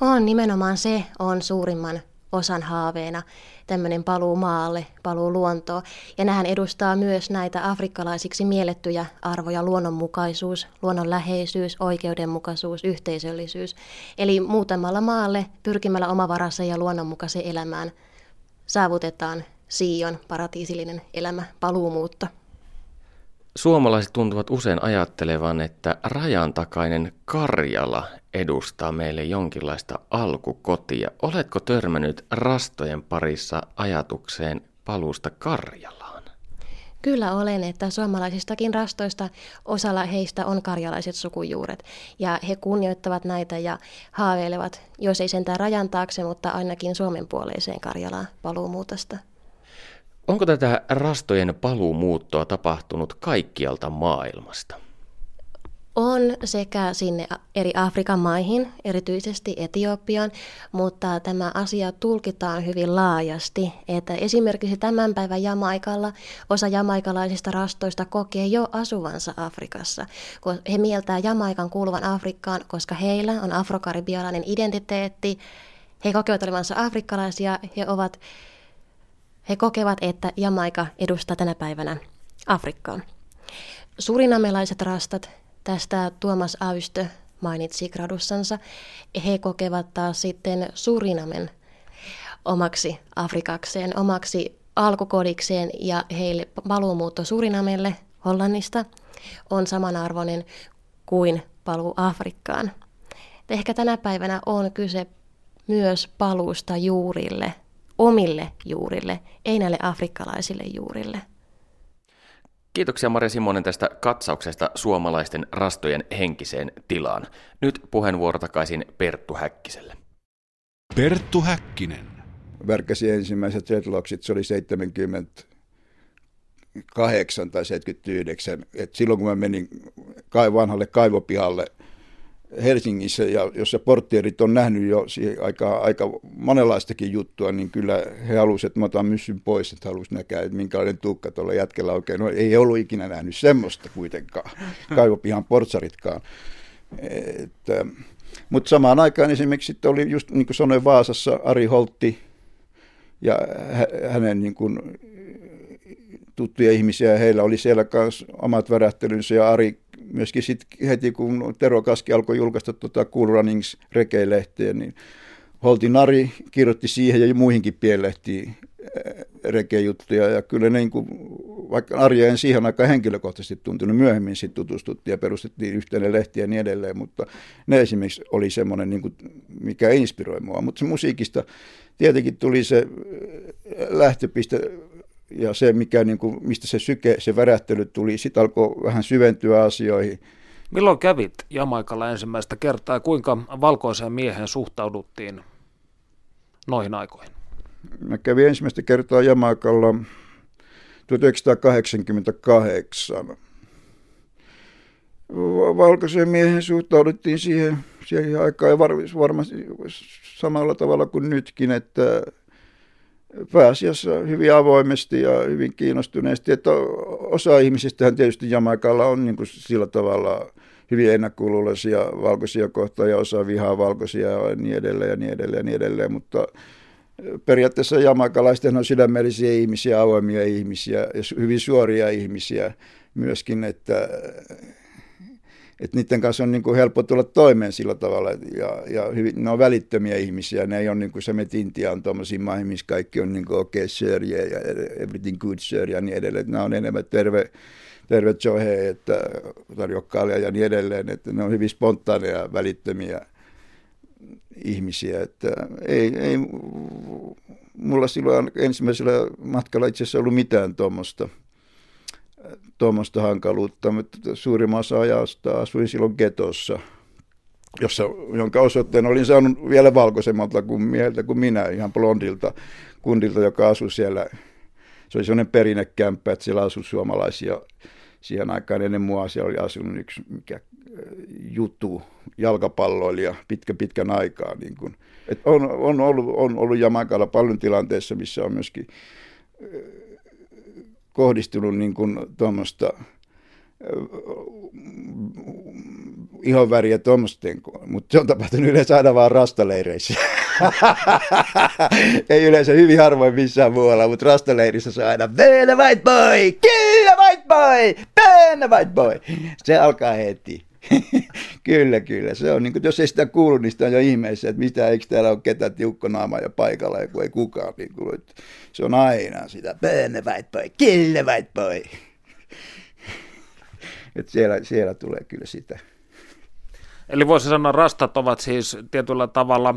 On, nimenomaan se on suurimman osan haaveena tämmöinen paluu maalle, paluu luontoon. Ja nähän edustaa myös näitä afrikkalaisiksi miellettyjä arvoja, luonnonmukaisuus, luonnonläheisyys, oikeudenmukaisuus, yhteisöllisyys. Eli muutamalla maalle pyrkimällä omavarassa ja luonnonmukaiseen elämään saavutetaan Sion paratiisillinen elämä, paluumuutto. Suomalaiset tuntuvat usein ajattelevan, että rajan takainen Karjala edustaa meille jonkinlaista alkukotia. Oletko törmännyt rastojen parissa ajatukseen paluusta Karjalaan? Kyllä olen, että suomalaisistakin rastoista osalla heistä on karjalaiset sukujuuret. Ja he kunnioittavat näitä ja haaveilevat, jos ei sentään rajan taakse, mutta ainakin Suomen puoleiseen Karjalaan paluumuutosta. Onko tätä rastojen paluumuuttoa tapahtunut kaikkialta maailmasta? On sekä sinne eri Afrikan maihin, erityisesti Etiopiaan, mutta tämä asia tulkitaan hyvin laajasti, että esimerkiksi tämän päivän Jamaikalla osa jamaikalaisista rastoista kokee jo asuvansa Afrikassa. He mieltää Jamaikan kuuluvan Afrikkaan, koska heillä on afrokaribialainen identiteetti, he kokevat olevansa afrikkalaisia, he, ovat, he kokevat, että Jamaika edustaa tänä päivänä Afrikkaa. Surinamelaiset rastat Tästä Tuomas Aystö mainitsi gradussansa. He kokevat taas sitten Surinamen omaksi Afrikakseen, omaksi alkukodikseen ja heille paluumuutto Surinamelle Hollannista on samanarvoinen kuin paluu Afrikkaan. Ehkä tänä päivänä on kyse myös paluusta juurille, omille juurille, ei näille afrikkalaisille juurille. Kiitoksia Maria Simonen tästä katsauksesta suomalaisten rastojen henkiseen tilaan. Nyt puheenvuoro takaisin Perttu Häkkiselle. Perttu Häkkinen. Värkäsi ensimmäiset redlocksit, se oli 78 tai 79. Et silloin kun mä menin vanhalle kaivopihalle – Helsingissä, ja jossa porttierit on nähnyt jo aika, aika monenlaistakin juttua, niin kyllä he halusivat, että mä otan myssyn pois, että halusi näkää, että minkälainen tukka tuolla jätkellä oikein. No ei ollut ikinä nähnyt semmoista kuitenkaan, kaivopihan portsaritkaan. Että, mutta samaan aikaan esimerkiksi oli just niin kuin sanoin Vaasassa Ari Holtti ja hänen niin kuin, tuttuja ihmisiä, heillä oli siellä myös omat värähtelynsä ja Ari myöskin sit heti kun Tero Kaski alkoi julkaista tuota Cool Runnings rekeilehteä, niin Holti Nari kirjoitti siihen ja muihinkin pienlehtiin eh, rekejuttuja. Ja kyllä niin kuin, vaikka Arja en siihen aikaan henkilökohtaisesti tuntunut, myöhemmin sitten tutustuttiin ja perustettiin yhteinen lehti ja niin edelleen, mutta ne esimerkiksi oli semmoinen, niin kuin, mikä inspiroi mua, mutta se musiikista tietenkin tuli se eh, lähtöpiste ja se, mikä, niin kuin, mistä se syke, se värähtely tuli, sitten alkoi vähän syventyä asioihin. Milloin kävit Jamaikalla ensimmäistä kertaa ja kuinka valkoiseen miehen suhtauduttiin noihin aikoihin? Mä kävin ensimmäistä kertaa Jamaikalla 1988. Valkoisen miehen suhtauduttiin siihen, siihen aikaan ja varmasti samalla tavalla kuin nytkin, että pääasiassa hyvin avoimesti ja hyvin kiinnostuneesti. Että osa ihmisistä tietysti Jamaikalla on niin kuin sillä tavalla hyvin ennakkoluuloisia valkoisia kohtaan ja osa vihaa valkoisia ja niin edelleen ja niin edelleen ja niin edelleen, mutta periaatteessa jamaikalaiset on sydämellisiä ihmisiä, avoimia ihmisiä ja hyvin suoria ihmisiä myöskin, että että niiden kanssa on niin kuin helppo tulla toimeen sillä tavalla, ja, ja hyvin, ne on välittömiä ihmisiä, ne ei ole niin kuin se met Intiaan tuommoisiin maihin, missä kaikki on niin kuin okay, sir, yeah, ja everything good sir ja niin edelleen, nämä on enemmän terve, terve Johe, että tarjokkaalia ja niin edelleen, että ne on hyvin spontaaneja, välittömiä ihmisiä, että ei, ei mulla silloin ensimmäisellä matkalla itse asiassa ollut mitään tuommoista tuommoista hankaluutta, mutta suurimman osa ajasta asuin silloin getossa, jossa, jonka osoitteen olin saanut vielä valkoisemmalta kuin mieltä kuin minä, ihan blondilta kundilta, joka asui siellä. Se oli sellainen perinnekämppä, että siellä asui suomalaisia siihen aikaan ennen mua siellä oli asunut yksi mikä, juttu, jalkapalloilija pitkä pitkän aikaa. Niin kun. Et on, on, ollut, on ollut Jamaikalla paljon tilanteissa, missä on myöskin kohdistunut niin kuin tuommoista ihonväriä tuommoisten, mutta se on tapahtunut yleensä aina vaan rastaleireissä. Ei yleensä hyvin harvoin missään muualla, mutta rastaleirissä se on aina Bene white boy, kyllä white boy, Bene white boy. Se alkaa heti. kyllä, kyllä. Se on, niin kuin, jos ei sitä kuulu, niin sitä on jo ihmeessä, että mitä, eikö täällä ole ketään tiukkonaama ja paikalla, kun ei kukaan. Niin kuin, se on aina sitä, böne white boy, kill white boy. että siellä, siellä tulee kyllä sitä. Eli voisi sanoa, rastat ovat siis tietyllä tavalla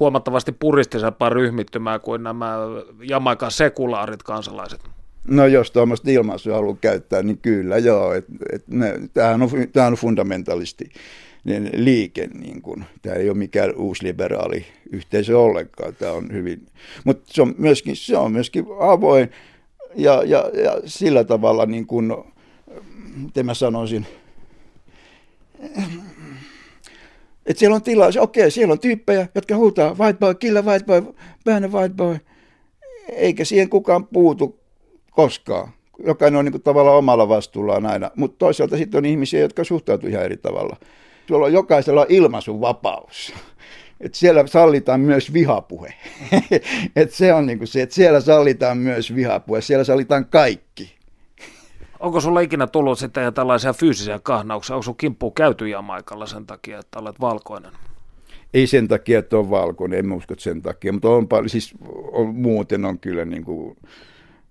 huomattavasti puristisempaa ryhmittymää kuin nämä Jamaikan sekulaarit kansalaiset. No jos tuommoista ilmaisua haluaa käyttää, niin kyllä joo. Et, et ne, tämähän, on, tämähän on fundamentalisti niin liike. Niin kuin. Tämä ei ole mikään liberaali yhteisö ollenkaan. Tämä on hyvin, mutta se on myöskin, se on myöskin avoin ja, ja, ja sillä tavalla, niin kuin, miten mä sanoisin, että siellä on tilaa, okei, siellä on tyyppejä, jotka huutaa white boy, kill white boy, ban white boy. Eikä siihen kukaan puutu koskaan. Jokainen on niin kuin tavallaan omalla vastuullaan aina, mutta toisaalta sitten on ihmisiä, jotka suhtautuu ihan eri tavalla. Sulla on jokaisella ilmaisun vapaus. Et siellä sallitaan myös vihapuhe. et se on niin kuin se, että siellä sallitaan myös vihapuhe, siellä sallitaan kaikki. Onko sulla ikinä tullut sitten tällaisia fyysisiä kahnauksia? Onko sun kimppu käyty Jamaikalla sen takia, että olet valkoinen? Ei sen takia, että on valkoinen, en usko sen takia, mutta on paljon, siis on, muuten on kyllä niin kuin,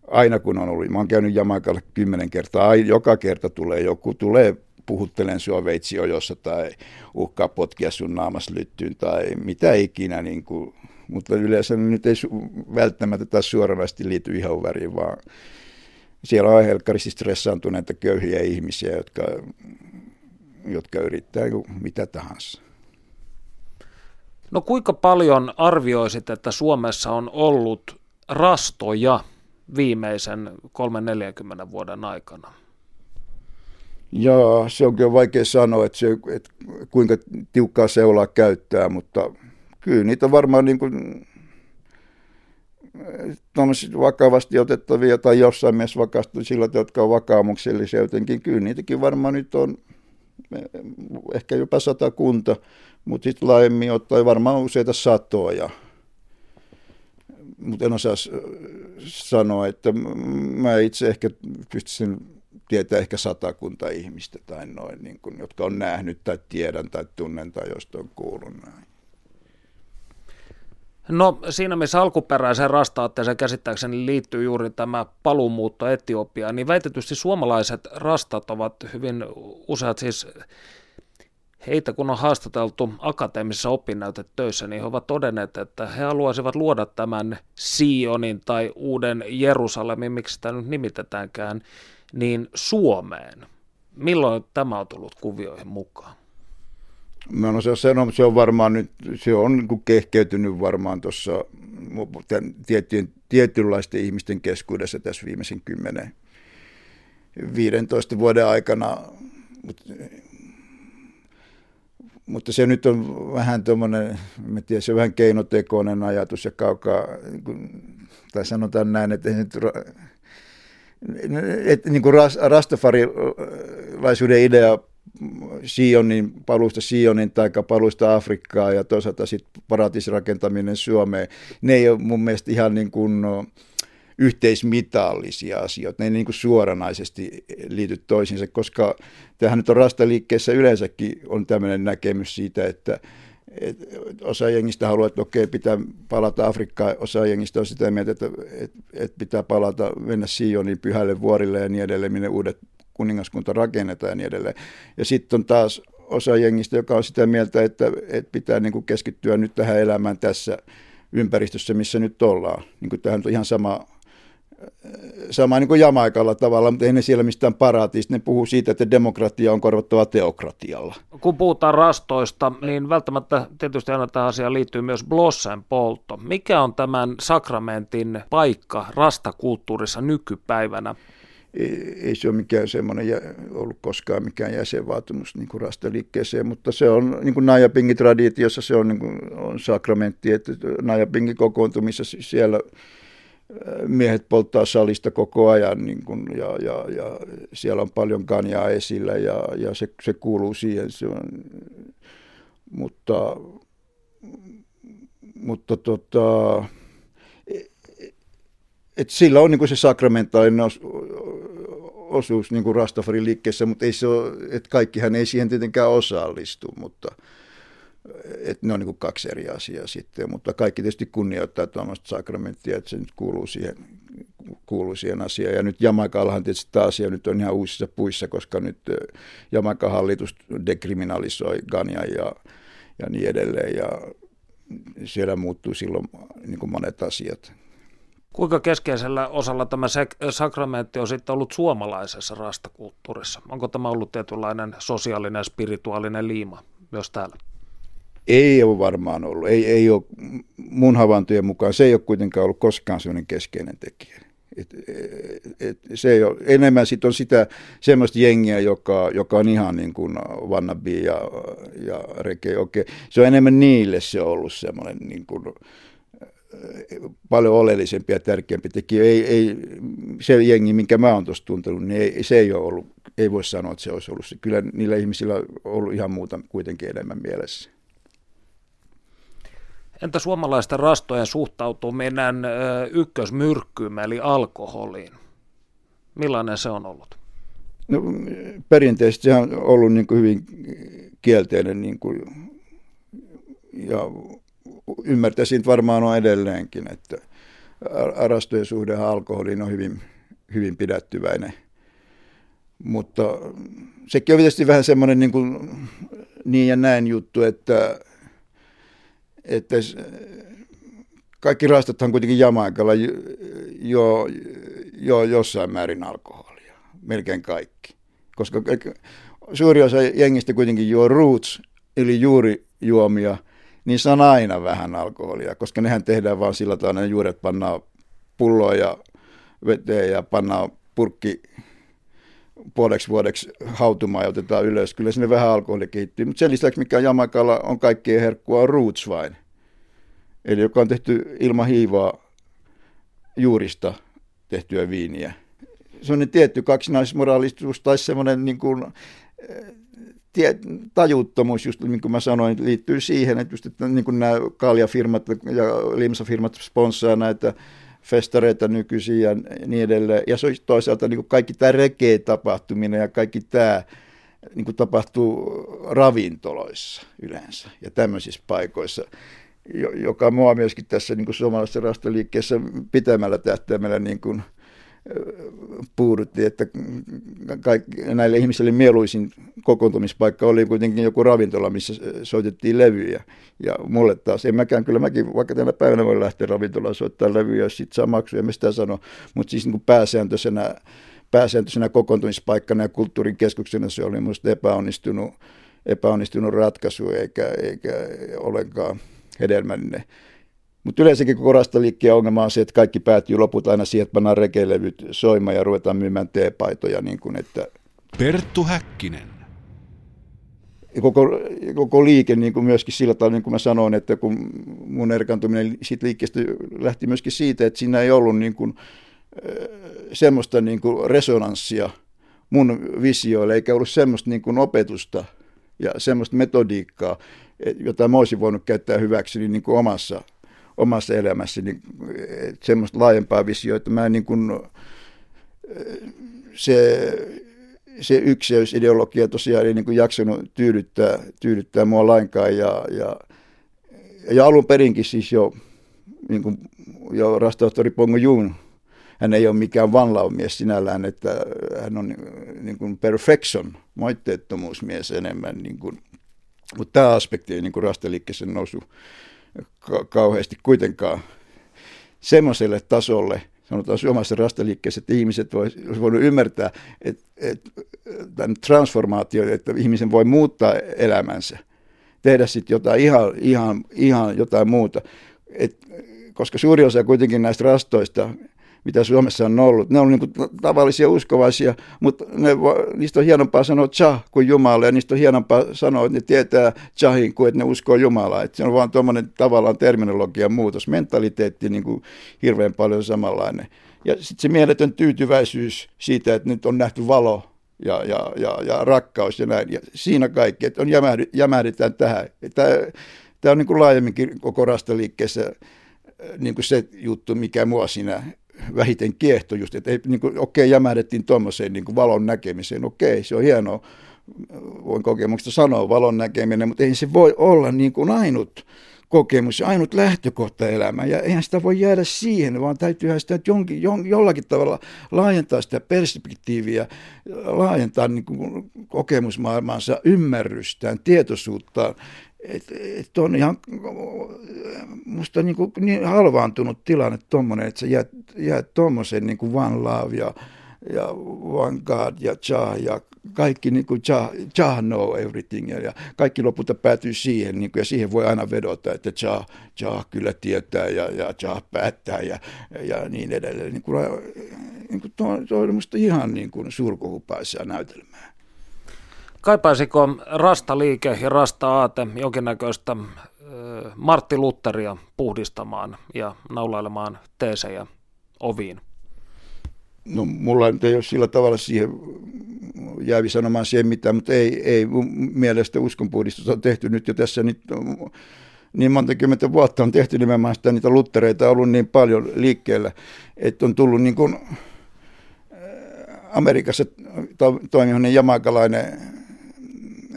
aina kun on ollut, mä oon käynyt Jamaikalla kymmenen kertaa, joka kerta tulee joku, tulee puhuttelen sua veitsiojossa tai uhkaa potkia sun naamas lyttyyn tai mitä ikinä, niin kuin, mutta yleensä nyt ei välttämättä taas suoranaisesti liity ihan väriin, vaan siellä on helkkaristi stressaantuneita köyhiä ihmisiä, jotka, jotka yrittää mitä tahansa. No kuinka paljon arvioisit, että Suomessa on ollut rastoja viimeisen 3-40 vuoden aikana? Joo, se onkin vaikea sanoa, että, se, että kuinka tiukkaa seulaa käyttää, mutta kyllä niitä varmaan niin kuin, vakavasti otettavia tai jossain mielessä vakavasti sillä, jotka on vakaumuksellisia jotenkin, kyllä niitäkin varmaan nyt on ehkä jopa sata kunta, mutta sitten laajemmin ottaen varmaan useita satoja. Mutta en osaa sanoa, että mä itse ehkä pystyisin tietää ehkä satakunta ihmistä tai noin, niin kun, jotka on nähnyt tai tiedän tai tunnen tai josta on kuullut näin. No siinä missä alkuperäiseen rastaatteeseen käsittääkseni liittyy juuri tämä paluumuutto Etiopiaan, niin väitetysti suomalaiset rastat ovat hyvin useat siis heitä kun on haastateltu akateemisissa opinnäytetöissä, niin he ovat todenneet, että he haluaisivat luoda tämän Sionin tai uuden Jerusalemin, miksi sitä nyt nimitetäänkään, niin Suomeen. Milloin tämä on tullut kuvioihin mukaan? Mä en osaa sanoa, mutta se on varmaan nyt, se on niin kehkeytynyt varmaan tuossa tiettyjen, tietynlaisten ihmisten keskuudessa tässä viimeisen 10 15 vuoden aikana. Mutta, mutta se nyt on vähän tuommoinen, mä tiedän, se on vähän keinotekoinen ajatus ja kaukaa, tai sanotaan näin, että nyt että niin kuin rastafarilaisuuden idea Sionin, paluusta Sionin tai paluusta Afrikkaa ja toisaalta sitten paratiisirakentaminen Suomeen, ne ei ole mun mielestä ihan niin kuin no, yhteismitallisia asioita, ne ei niin kuin suoranaisesti liity toisiinsa, koska tähän nyt on rastaliikkeessä yleensäkin on tämmöinen näkemys siitä, että et osa jengistä haluaa, että okei, pitää palata Afrikkaan, osa jengistä on sitä mieltä, että, että, että pitää palata, mennä Sionin pyhälle vuorille ja niin edelleen, minne uudet kuningaskunta rakennetaan ja niin edelleen. Ja sitten on taas osa jengistä, joka on sitä mieltä, että, että pitää niin kuin keskittyä nyt tähän elämään tässä ympäristössä, missä nyt ollaan. Niin kuin tähän on ihan sama sama niin kuin Jamaikalla tavalla, mutta ei ne siellä mistään paratiista. Ne puhuu siitä, että demokratia on korvattava teokratialla. Kun puhutaan rastoista, niin välttämättä tietysti aina tähän asiaan liittyy myös blossen poltto. Mikä on tämän sakramentin paikka rastakulttuurissa nykypäivänä? Ei, ei se ole mikään semmoinen ollut koskaan mikään jäsenvaatimus niin kuin rastaliikkeeseen, mutta se on niin kuin Najapingin traditiossa se on, niin kuin, on sakramentti, että Najapingin kokoontumissa siellä – miehet polttaa salista koko ajan niin kun, ja, ja, ja, siellä on paljon kanjaa esillä ja, ja se, se kuuluu siihen. Se on, mutta mutta tota, et sillä on niin se sakramentaalinen os, osuus niin kuin Rastafari liikkeessä, mutta ei se ole, että kaikkihan ei siihen tietenkään osallistu, mutta – että ne on niin kaksi eri asiaa sitten, mutta kaikki tietysti kunnioittaa tuommoista sakramenttia, että se nyt kuuluu siihen, kuuluu siihen asiaan. Ja nyt Jamaikallahan tietysti tämä asia nyt on ihan uusissa puissa, koska nyt Jamaikan hallitus dekriminalisoi Gania ja, ja niin edelleen, ja siellä muuttuu silloin niin kuin monet asiat. Kuinka keskeisellä osalla tämä sakramentti on sitten ollut suomalaisessa rastakulttuurissa? Onko tämä ollut tietynlainen sosiaalinen ja spirituaalinen liima myös täällä? Ei ole varmaan ollut. Ei, ei ole, mun havaintojen mukaan se ei ole kuitenkaan ollut koskaan sellainen keskeinen tekijä. Et, et, se ei ole, enemmän sit on sitä semmoista jengiä, joka, joka on ihan niin kuin wannabe ja, ja reke. Okei. Se on enemmän niille se on ollut semmoinen niin kuin, paljon oleellisempi ja tärkeämpi tekijä. Ei, ei, se jengi, minkä mä oon tuossa tuntenut, niin ei, se ei ole ollut, ei voi sanoa, että se olisi ollut se. Kyllä niillä ihmisillä on ollut ihan muuta kuitenkin enemmän mielessä. Entä suomalaisten rastojen suhtautuminen ykkösmyrkkyyn eli alkoholiin? Millainen se on ollut? No, perinteisesti se on ollut niin kuin hyvin kielteinen niin kuin, ja ymmärtäisin varmaan on edelleenkin, että rastojen suhde alkoholiin on hyvin, hyvin pidättyväinen. Mutta sekin on tietysti vähän semmoinen niin, kuin, niin ja näin juttu, että että kaikki rastathan kuitenkin Jamaikalla jo, jo, jo jossain määrin alkoholia, melkein kaikki. Koska suuri osa jengistä kuitenkin juo roots, eli juurijuomia, niin se on aina vähän alkoholia, koska nehän tehdään vaan sillä tavalla, että juuret pannaan pulloa ja veteen ja pannaan purkki puoleksi vuodeksi hautumaan ja otetaan ylös. Kyllä sinne vähän alkoholi kehittyy. Mutta sen lisäksi, mikä Jamakalla on kaikkien herkkua, on roots wine. Eli joka on tehty ilman hiivaa juurista tehtyä viiniä. Sellainen tietty kaksinaismoraalisuus tai semmoinen niin kuin, eh, tie, tajuttomuus, just niin kuin mä sanoin, liittyy siihen, että, just, että niin kuin nämä kaljafirmat ja limsafirmat sponssaa näitä festareita nykyisin ja niin edelleen. Ja se on toisaalta niin kuin kaikki tämä rekee-tapahtuminen ja kaikki tämä niin kuin tapahtuu ravintoloissa yleensä ja tämmöisissä paikoissa, joka mua myöskin tässä niin kuin suomalaisessa rastoliikkeessä pitämällä tähtäimellä niin kuin – puudutti, että kaikki, näille ihmisille mieluisin kokoontumispaikka oli kuitenkin joku ravintola, missä soitettiin levyjä. Ja mulle taas, en mäkään, kyllä mäkin vaikka tänä päivänä voi lähteä ravintolaan soittaa levyjä, jos sitten saa maksuja, mistä sano, mutta siis niin pääsääntöisenä, pääsääntöisenä kokoontumispaikkana ja kulttuurin keskuksena se oli minusta epäonnistunut, epäonnistunut ratkaisu eikä, eikä ollenkaan hedelmällinen. Mutta yleensäkin koko rastaliikkeen ongelma on se, että kaikki päätyy loput aina siihen, että pannaan rekelevyt soimaan ja ruvetaan myymään teepaitoja. Niin kuin, että Perttu Häkkinen. Koko, koko liike niin kuin myöskin sillä tavalla, niin kuin mä sanoin, että kun mun erkantuminen siitä liikkeestä lähti myöskin siitä, että siinä ei ollut niin kuin, semmoista niin kuin resonanssia mun visioille, eikä ollut semmoista niin kuin opetusta ja semmoista metodiikkaa, jota mä olisin voinut käyttää hyväksi niin kuin omassa omassa elämässäni semmoista laajempaa visioita. Mä niin kuin, se, se ykseysideologia tosiaan ei niin kuin jaksanut tyydyttää, tyydyttää mua lainkaan ja, ja, ja alun perinkin siis jo, niin kuin, jo rastautori Pongo Jun, hän ei ole mikään vanlaumies sinällään, että hän on niin kuin perfection, moitteettomuusmies enemmän, niin kuin, mutta tämä aspekti ei niin kuin noussut kauheasti kuitenkaan semmoiselle tasolle, sanotaan suomalaisessa rastaliikkeessä, että ihmiset voisivat voinut ymmärtää että, että tämän transformaation, että ihmisen voi muuttaa elämänsä, tehdä sitten jotain ihan, ihan, ihan jotain muuta. Et, koska suuri osa kuitenkin näistä rastoista, mitä Suomessa on ollut. Ne on niin kuin tavallisia uskovaisia, mutta ne, niistä on hienompaa sanoa Chah kuin Jumala, ja niistä on hienompaa sanoa, että ne tietää Chahin kuin että ne uskoo Jumalaa. Että se on vaan tuommoinen tavallaan terminologian muutos, mentaliteetti niin kuin hirveän paljon samanlainen. Ja sitten se mieletön tyytyväisyys siitä, että nyt on nähty valo ja, ja, ja, ja rakkaus ja näin. Ja siinä kaikki, että on jämähdy, jämähdetään tähän. Tämä on niin kuin laajemminkin koko rastaliikkeessä niin kuin se juttu, mikä mua siinä vähiten kiehto just, että niin okei, okay, jämähdettiin tuommoiseen niin valon näkemiseen, okei, okay, se on hienoa, voin kokemuksesta sanoa valon näkeminen, mutta ei se voi olla niin kuin ainut kokemus ainut lähtökohta elämään. Ja eihän sitä voi jäädä siihen, vaan täytyyhän sitä jonkin, jollakin tavalla laajentaa sitä perspektiiviä, laajentaa niin kuin kokemusmaailmansa ymmärrystään, tietoisuuttaan että et on ihan musta niin, kuin, niin halvaantunut tilanne tuommoinen, että sä jäät, jäät tuommoisen niin one love ja ja Vanguard ja Cha ja kaikki niin kuin Cha, Cha know everything ja kaikki lopulta päätyy siihen niin kuin, ja siihen voi aina vedota, että Cha, Cha kyllä tietää ja, ja Cha päättää ja, ja niin edelleen. Niin kuin, niin kuin tuo, tuo oli musta ihan niin kuin surkuhupaisia näytelmää. Kaipaisiko Rasta-liike ja Rasta-aate jonkinnäköistä Martti Lutteria puhdistamaan ja naulailemaan teesejä oviin? No mulla ei ole sillä tavalla siihen jäävi sanomaan siihen mitään, mutta ei, ei mielestä uskonpuhdistus on tehty nyt jo tässä nyt niin monta kymmentä vuotta on tehty nimenomaan sitä, niitä luttereita on ollut niin paljon liikkeellä, että on tullut niin kuin Amerikassa to, toimivainen jamakalainen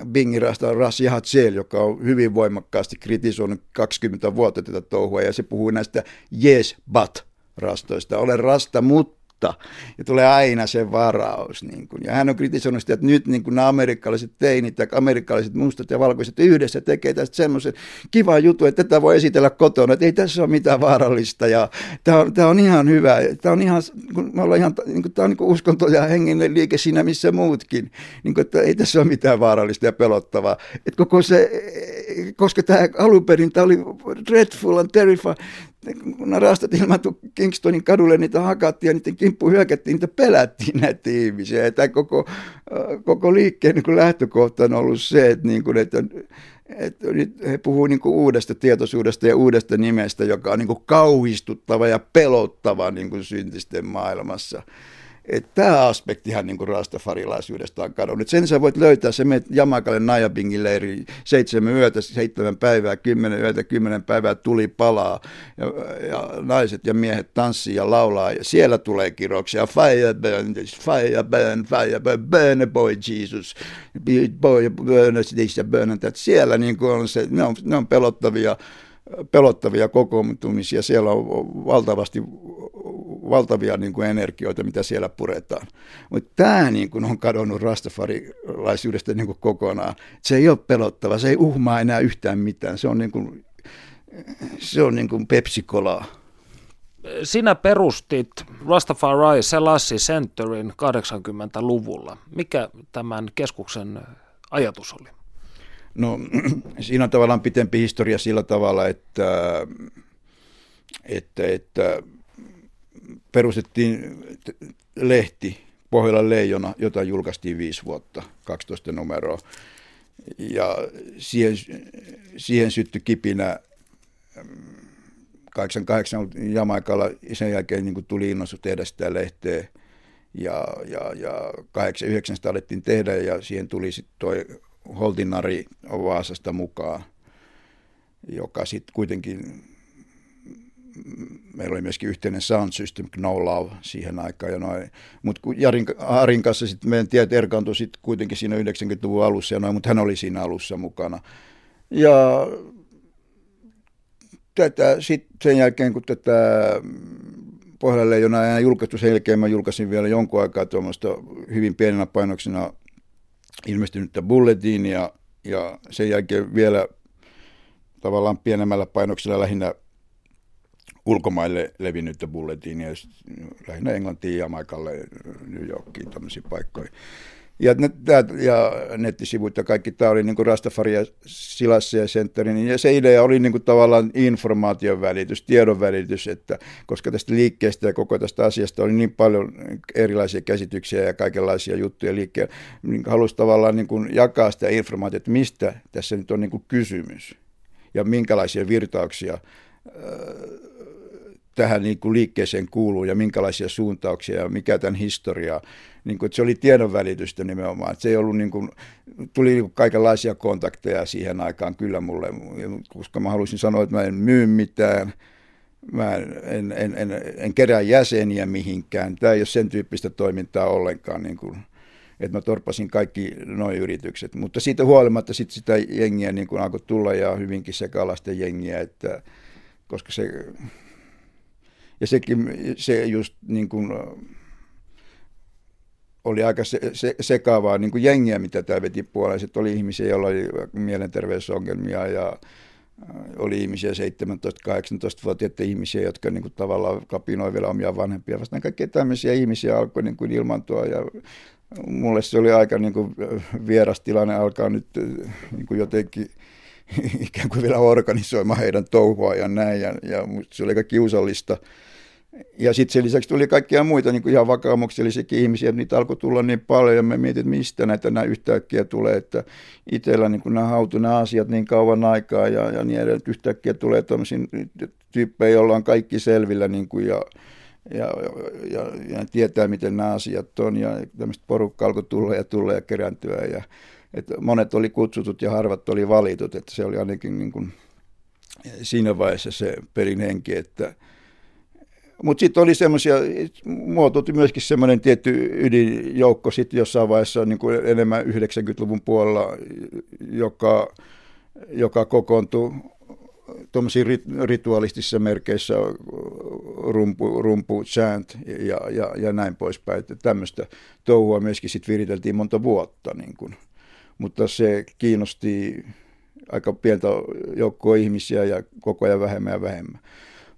Bingirasta Ras Yahatsel, joka on hyvin voimakkaasti kritisoinut 20 vuotta tätä touhua, ja se puhuu näistä yes but rastoista. Olen rasta, mutta mutta, ja tulee aina se varaus. Niin kuin. Ja hän on kritisoinut sitä, että nyt niin kuin nämä amerikkalaiset teinit ja amerikkalaiset mustat ja valkoiset yhdessä tekee tästä semmoisen kiva juttu, että tätä voi esitellä kotona, että ei tässä ole mitään vaarallista ja tämä on, tämä on ihan hyvä. Tämä on ihan, kun me ollaan ihan, niin kuin, tämä on niin uskonto ja henginen liike siinä missä muutkin, niin kuin, että ei tässä ole mitään vaarallista ja pelottavaa. Että koko se, koska tämä alun perin, tämä oli dreadful and terrifying, kun ne rastat ilmaantui Kingstonin kadulle, niitä hakattiin ja niiden kimppuun hyökättiin, niitä pelättiin näitä ihmisiä. Ja tämä koko, äh, koko liikkeen niin lähtökohta on ollut se, että, niin kuin, että, että nyt he puhuvat niin uudesta tietoisuudesta ja uudesta nimestä, joka on niin kuin kauhistuttava ja pelottava niin kuin syntisten maailmassa. Että tämä aspektihan niin kuin rastafarilaisuudesta on kadonnut. Sen sä voit löytää, se menet Jamakalle Najabingin leiri seitsemän yötä, seitsemän päivää, kymmenen yötä, kymmenen päivää tuli palaa ja, ja naiset ja miehet tanssii ja laulaa ja siellä tulee kiroksia. Fire burn, fire burn, fire burn, burn boy Jesus, boy burn this ja burn that. Siellä niin kuin on se, ne on, ne on pelottavia pelottavia kokoontumisia. Siellä on valtavasti valtavia niin kuin energioita, mitä siellä puretaan. Mutta tämä niin kuin on kadonnut rastafarilaisuudesta niin kuin kokonaan. Se ei ole pelottava, se ei uhmaa enää yhtään mitään. Se on niin kuin, se on niin kuin pepsikolaa. Sinä perustit Rastafari Selassie Centerin 80-luvulla. Mikä tämän keskuksen ajatus oli? No siinä on tavallaan pitempi historia sillä tavalla, että, että, että perustettiin lehti Pohjolan leijona, jota julkaistiin viisi vuotta, 12 numeroa. Ja siihen, siihen syttyi kipinä 88 Jamaikalla, sen jälkeen niin tuli innostus tehdä sitä lehteä. Ja, ja, ja 89 alettiin tehdä ja siihen tuli sitten toi Holtinari Vaasasta mukaan, joka sitten kuitenkin meillä oli myöskin yhteinen sound system, No Love siihen aikaan. Ja noin. Mutta Jarin, Harin kanssa sitten meidän tiet erkaantui sitten kuitenkin siinä 90-luvun alussa, ja noin, mutta hän oli siinä alussa mukana. Ja tätä, sitten sen jälkeen, kun tätä Pohjalle ei enää julkaistu, sen jälkeen mä julkaisin vielä jonkun aikaa tuommoista hyvin pienenä painoksena ilmestynyttä Bulletinia, ja sen jälkeen vielä tavallaan pienemmällä painoksella lähinnä ulkomaille levinnyttä bulletiinia, lähinnä Englantiin, Jamaikalle, New Yorkiin, tämmöisiin paikkoihin. Ja, net, ja nettisivut ja kaikki tämä oli niin Rastafari ja Silassa ja Centerin, niin ja se idea oli niin kuin tavallaan informaation välitys, tiedon välitys, että koska tästä liikkeestä ja koko tästä asiasta oli niin paljon erilaisia käsityksiä ja kaikenlaisia juttuja liikkeellä, niin halusi tavallaan niin kuin jakaa sitä informaatiota, että mistä tässä nyt on niin kuin kysymys ja minkälaisia virtauksia tähän niin kuin liikkeeseen kuuluu ja minkälaisia suuntauksia ja mikä tämän historia. Niin kuin, että se oli tiedonvälitystä nimenomaan. Että se ei ollut niin kuin, tuli niin kuin kaikenlaisia kontakteja siihen aikaan kyllä mulle, koska mä haluaisin sanoa, että mä en myy mitään, mä en, en, en, en, kerää jäseniä mihinkään. Tämä ei ole sen tyyppistä toimintaa ollenkaan. Niin kuin, että mä torpasin kaikki nuo yritykset. Mutta siitä huolimatta sit sitä jengiä niin alkoi tulla ja hyvinkin sekalaisten jengiä, että, koska se ja sekin, se just niin kuin, oli aika se, se, sekaavaa niin kuin jengiä, mitä tämä veti puolelliset. Oli ihmisiä, joilla oli mielenterveysongelmia ja oli ihmisiä 17-18-vuotiaita ihmisiä, jotka niin kuin tavallaan kapinoi vielä omia vanhempia vastaan. Kaikkia tämmöisiä ihmisiä alkoi niin kuin ilmantua ja mulle se oli aika niin kuin vieras tilanne alkaa nyt niin kuin jotenkin ikään kuin vielä organisoimaan heidän touhua ja näin ja, ja se oli aika kiusallista. Ja sitten sen lisäksi tuli kaikkia muita niin kuin ihan vakaumuksellisiakin ihmisiä, niitä alkoi tulla niin paljon, ja mä mietin, että mistä näitä nämä yhtäkkiä tulee, että itsellä niin nämä hautui nämä asiat niin kauan aikaa, ja, ja niin edelleen, että yhtäkkiä tulee tämmöisiä tyyppejä, joilla on kaikki selvillä, niin kuin, ja, ja, ja, ja, tietää, miten nämä asiat on, ja tämmöistä porukka alkoi tulla ja tulla ja kerääntyä, ja että monet oli kutsutut ja harvat oli valitut, että se oli ainakin niin kuin siinä vaiheessa se pelin henki, että mutta sitten oli semmoisia, muotoutui myöskin semmoinen tietty ydinjoukko sitten jossain vaiheessa niin kuin enemmän 90-luvun puolella, joka, joka kokoontui tuommoisiin ritualistisissa merkeissä rumpu, rumpu chant ja, ja, ja näin poispäin. Että tämmöistä touhua myöskin sitten viriteltiin monta vuotta. Niin kuin. Mutta se kiinnosti aika pientä joukkoa ihmisiä ja koko ajan vähemmän ja vähemmän.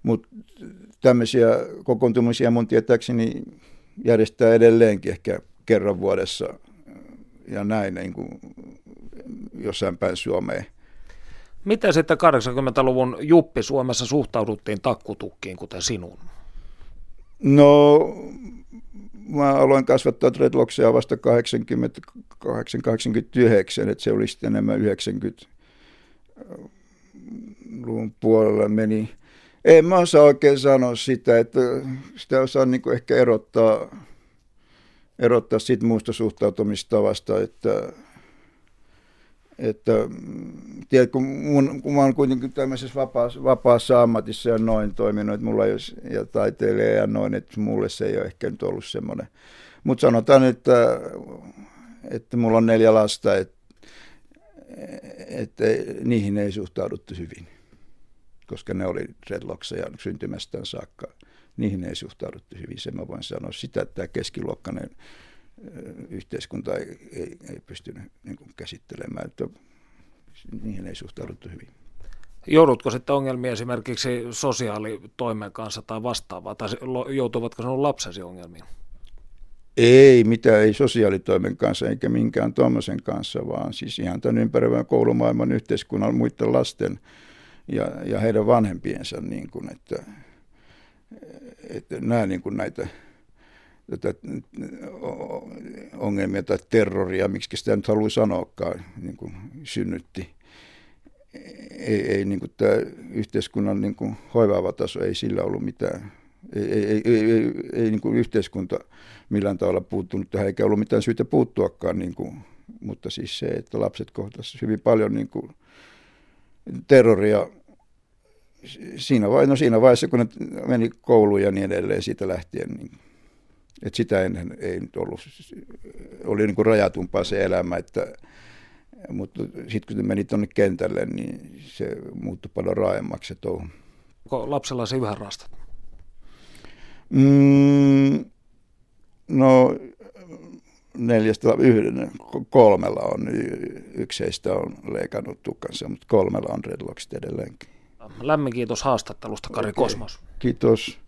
Mutta tämmöisiä kokoontumisia mun tietääkseni järjestää edelleenkin ehkä kerran vuodessa ja näin niin kuin jossain päin Suomeen. Miten sitten 80-luvun Juppi Suomessa suhtauduttiin takkutukkiin, kuten sinun? No, mä aloin kasvattaa dreadlocksia vasta 80-89, että se oli sitten enemmän 90-luvun puolella meni. En mä osaa oikein sanoa sitä, että sitä osaa niin ehkä erottaa, erottaa siitä muusta suhtautumistavasta, että, että tiedät, kun, mun, kun mä oon kuitenkin tämmöisessä vapaassa, vapaassa ammatissa ja noin toiminut, että mulla olisi, ja taiteilija ja noin, että mulle se ei ole ehkä nyt ollut semmoinen. Mutta sanotaan, että, että mulla on neljä lasta, että, että niihin ei suhtauduttu hyvin koska ne oli dreadlockseja syntymästään saakka. Niihin ei suhtauduttu hyvin, se mä voin sanoa. Sitä, että tämä keskiluokkainen yhteiskunta ei, ei, ei pystynyt niin kuin käsittelemään, että niihin ei suhtauduttu hyvin. Joudutko sitten ongelmia esimerkiksi sosiaalitoimen kanssa tai vastaavaa, tai joutuvatko sinun lapsesi ongelmiin? Ei, mitä ei sosiaalitoimen kanssa eikä minkään tuommoisen kanssa, vaan siis ihan tämän ympäröivän koulumaailman yhteiskunnan muiden lasten ja, ja heidän vanhempiensa, niin kuin, että, että nämä niin kuin näitä tätä ongelmia tai terroria, miksi sitä nyt haluaa sanoakaan, niin kuin synnytti. Ei, ei niin kuin tämä yhteiskunnan niin kuin hoivaava taso, ei sillä ollut mitään. Ei, ei, ei, ei, ei, ei niin kuin yhteiskunta millään tavalla puuttunut tähän, eikä ollut mitään syytä puuttuakaan. Niin kuin, mutta siis se, että lapset kohtasivat hyvin paljon niin kuin terroria siinä, vai, no siinä vaiheessa, kun ne meni kouluun ja niin edelleen siitä lähtien, niin että sitä ennen ei nyt ollut, oli niin kuin rajatumpaa se elämä, että, mutta sitten kun meni tuonne kentälle, niin se muuttui paljon raaemmaksi se touhu. Onko lapsella se yhä rastat? Mm, no neljästä, yhden, kolmella on, yksi heistä on leikannut tukkansa, mutta kolmella on dreadlocksit edelleenkin. Lämmin kiitos haastattelusta, Kari okay. Kosmos. Kiitos.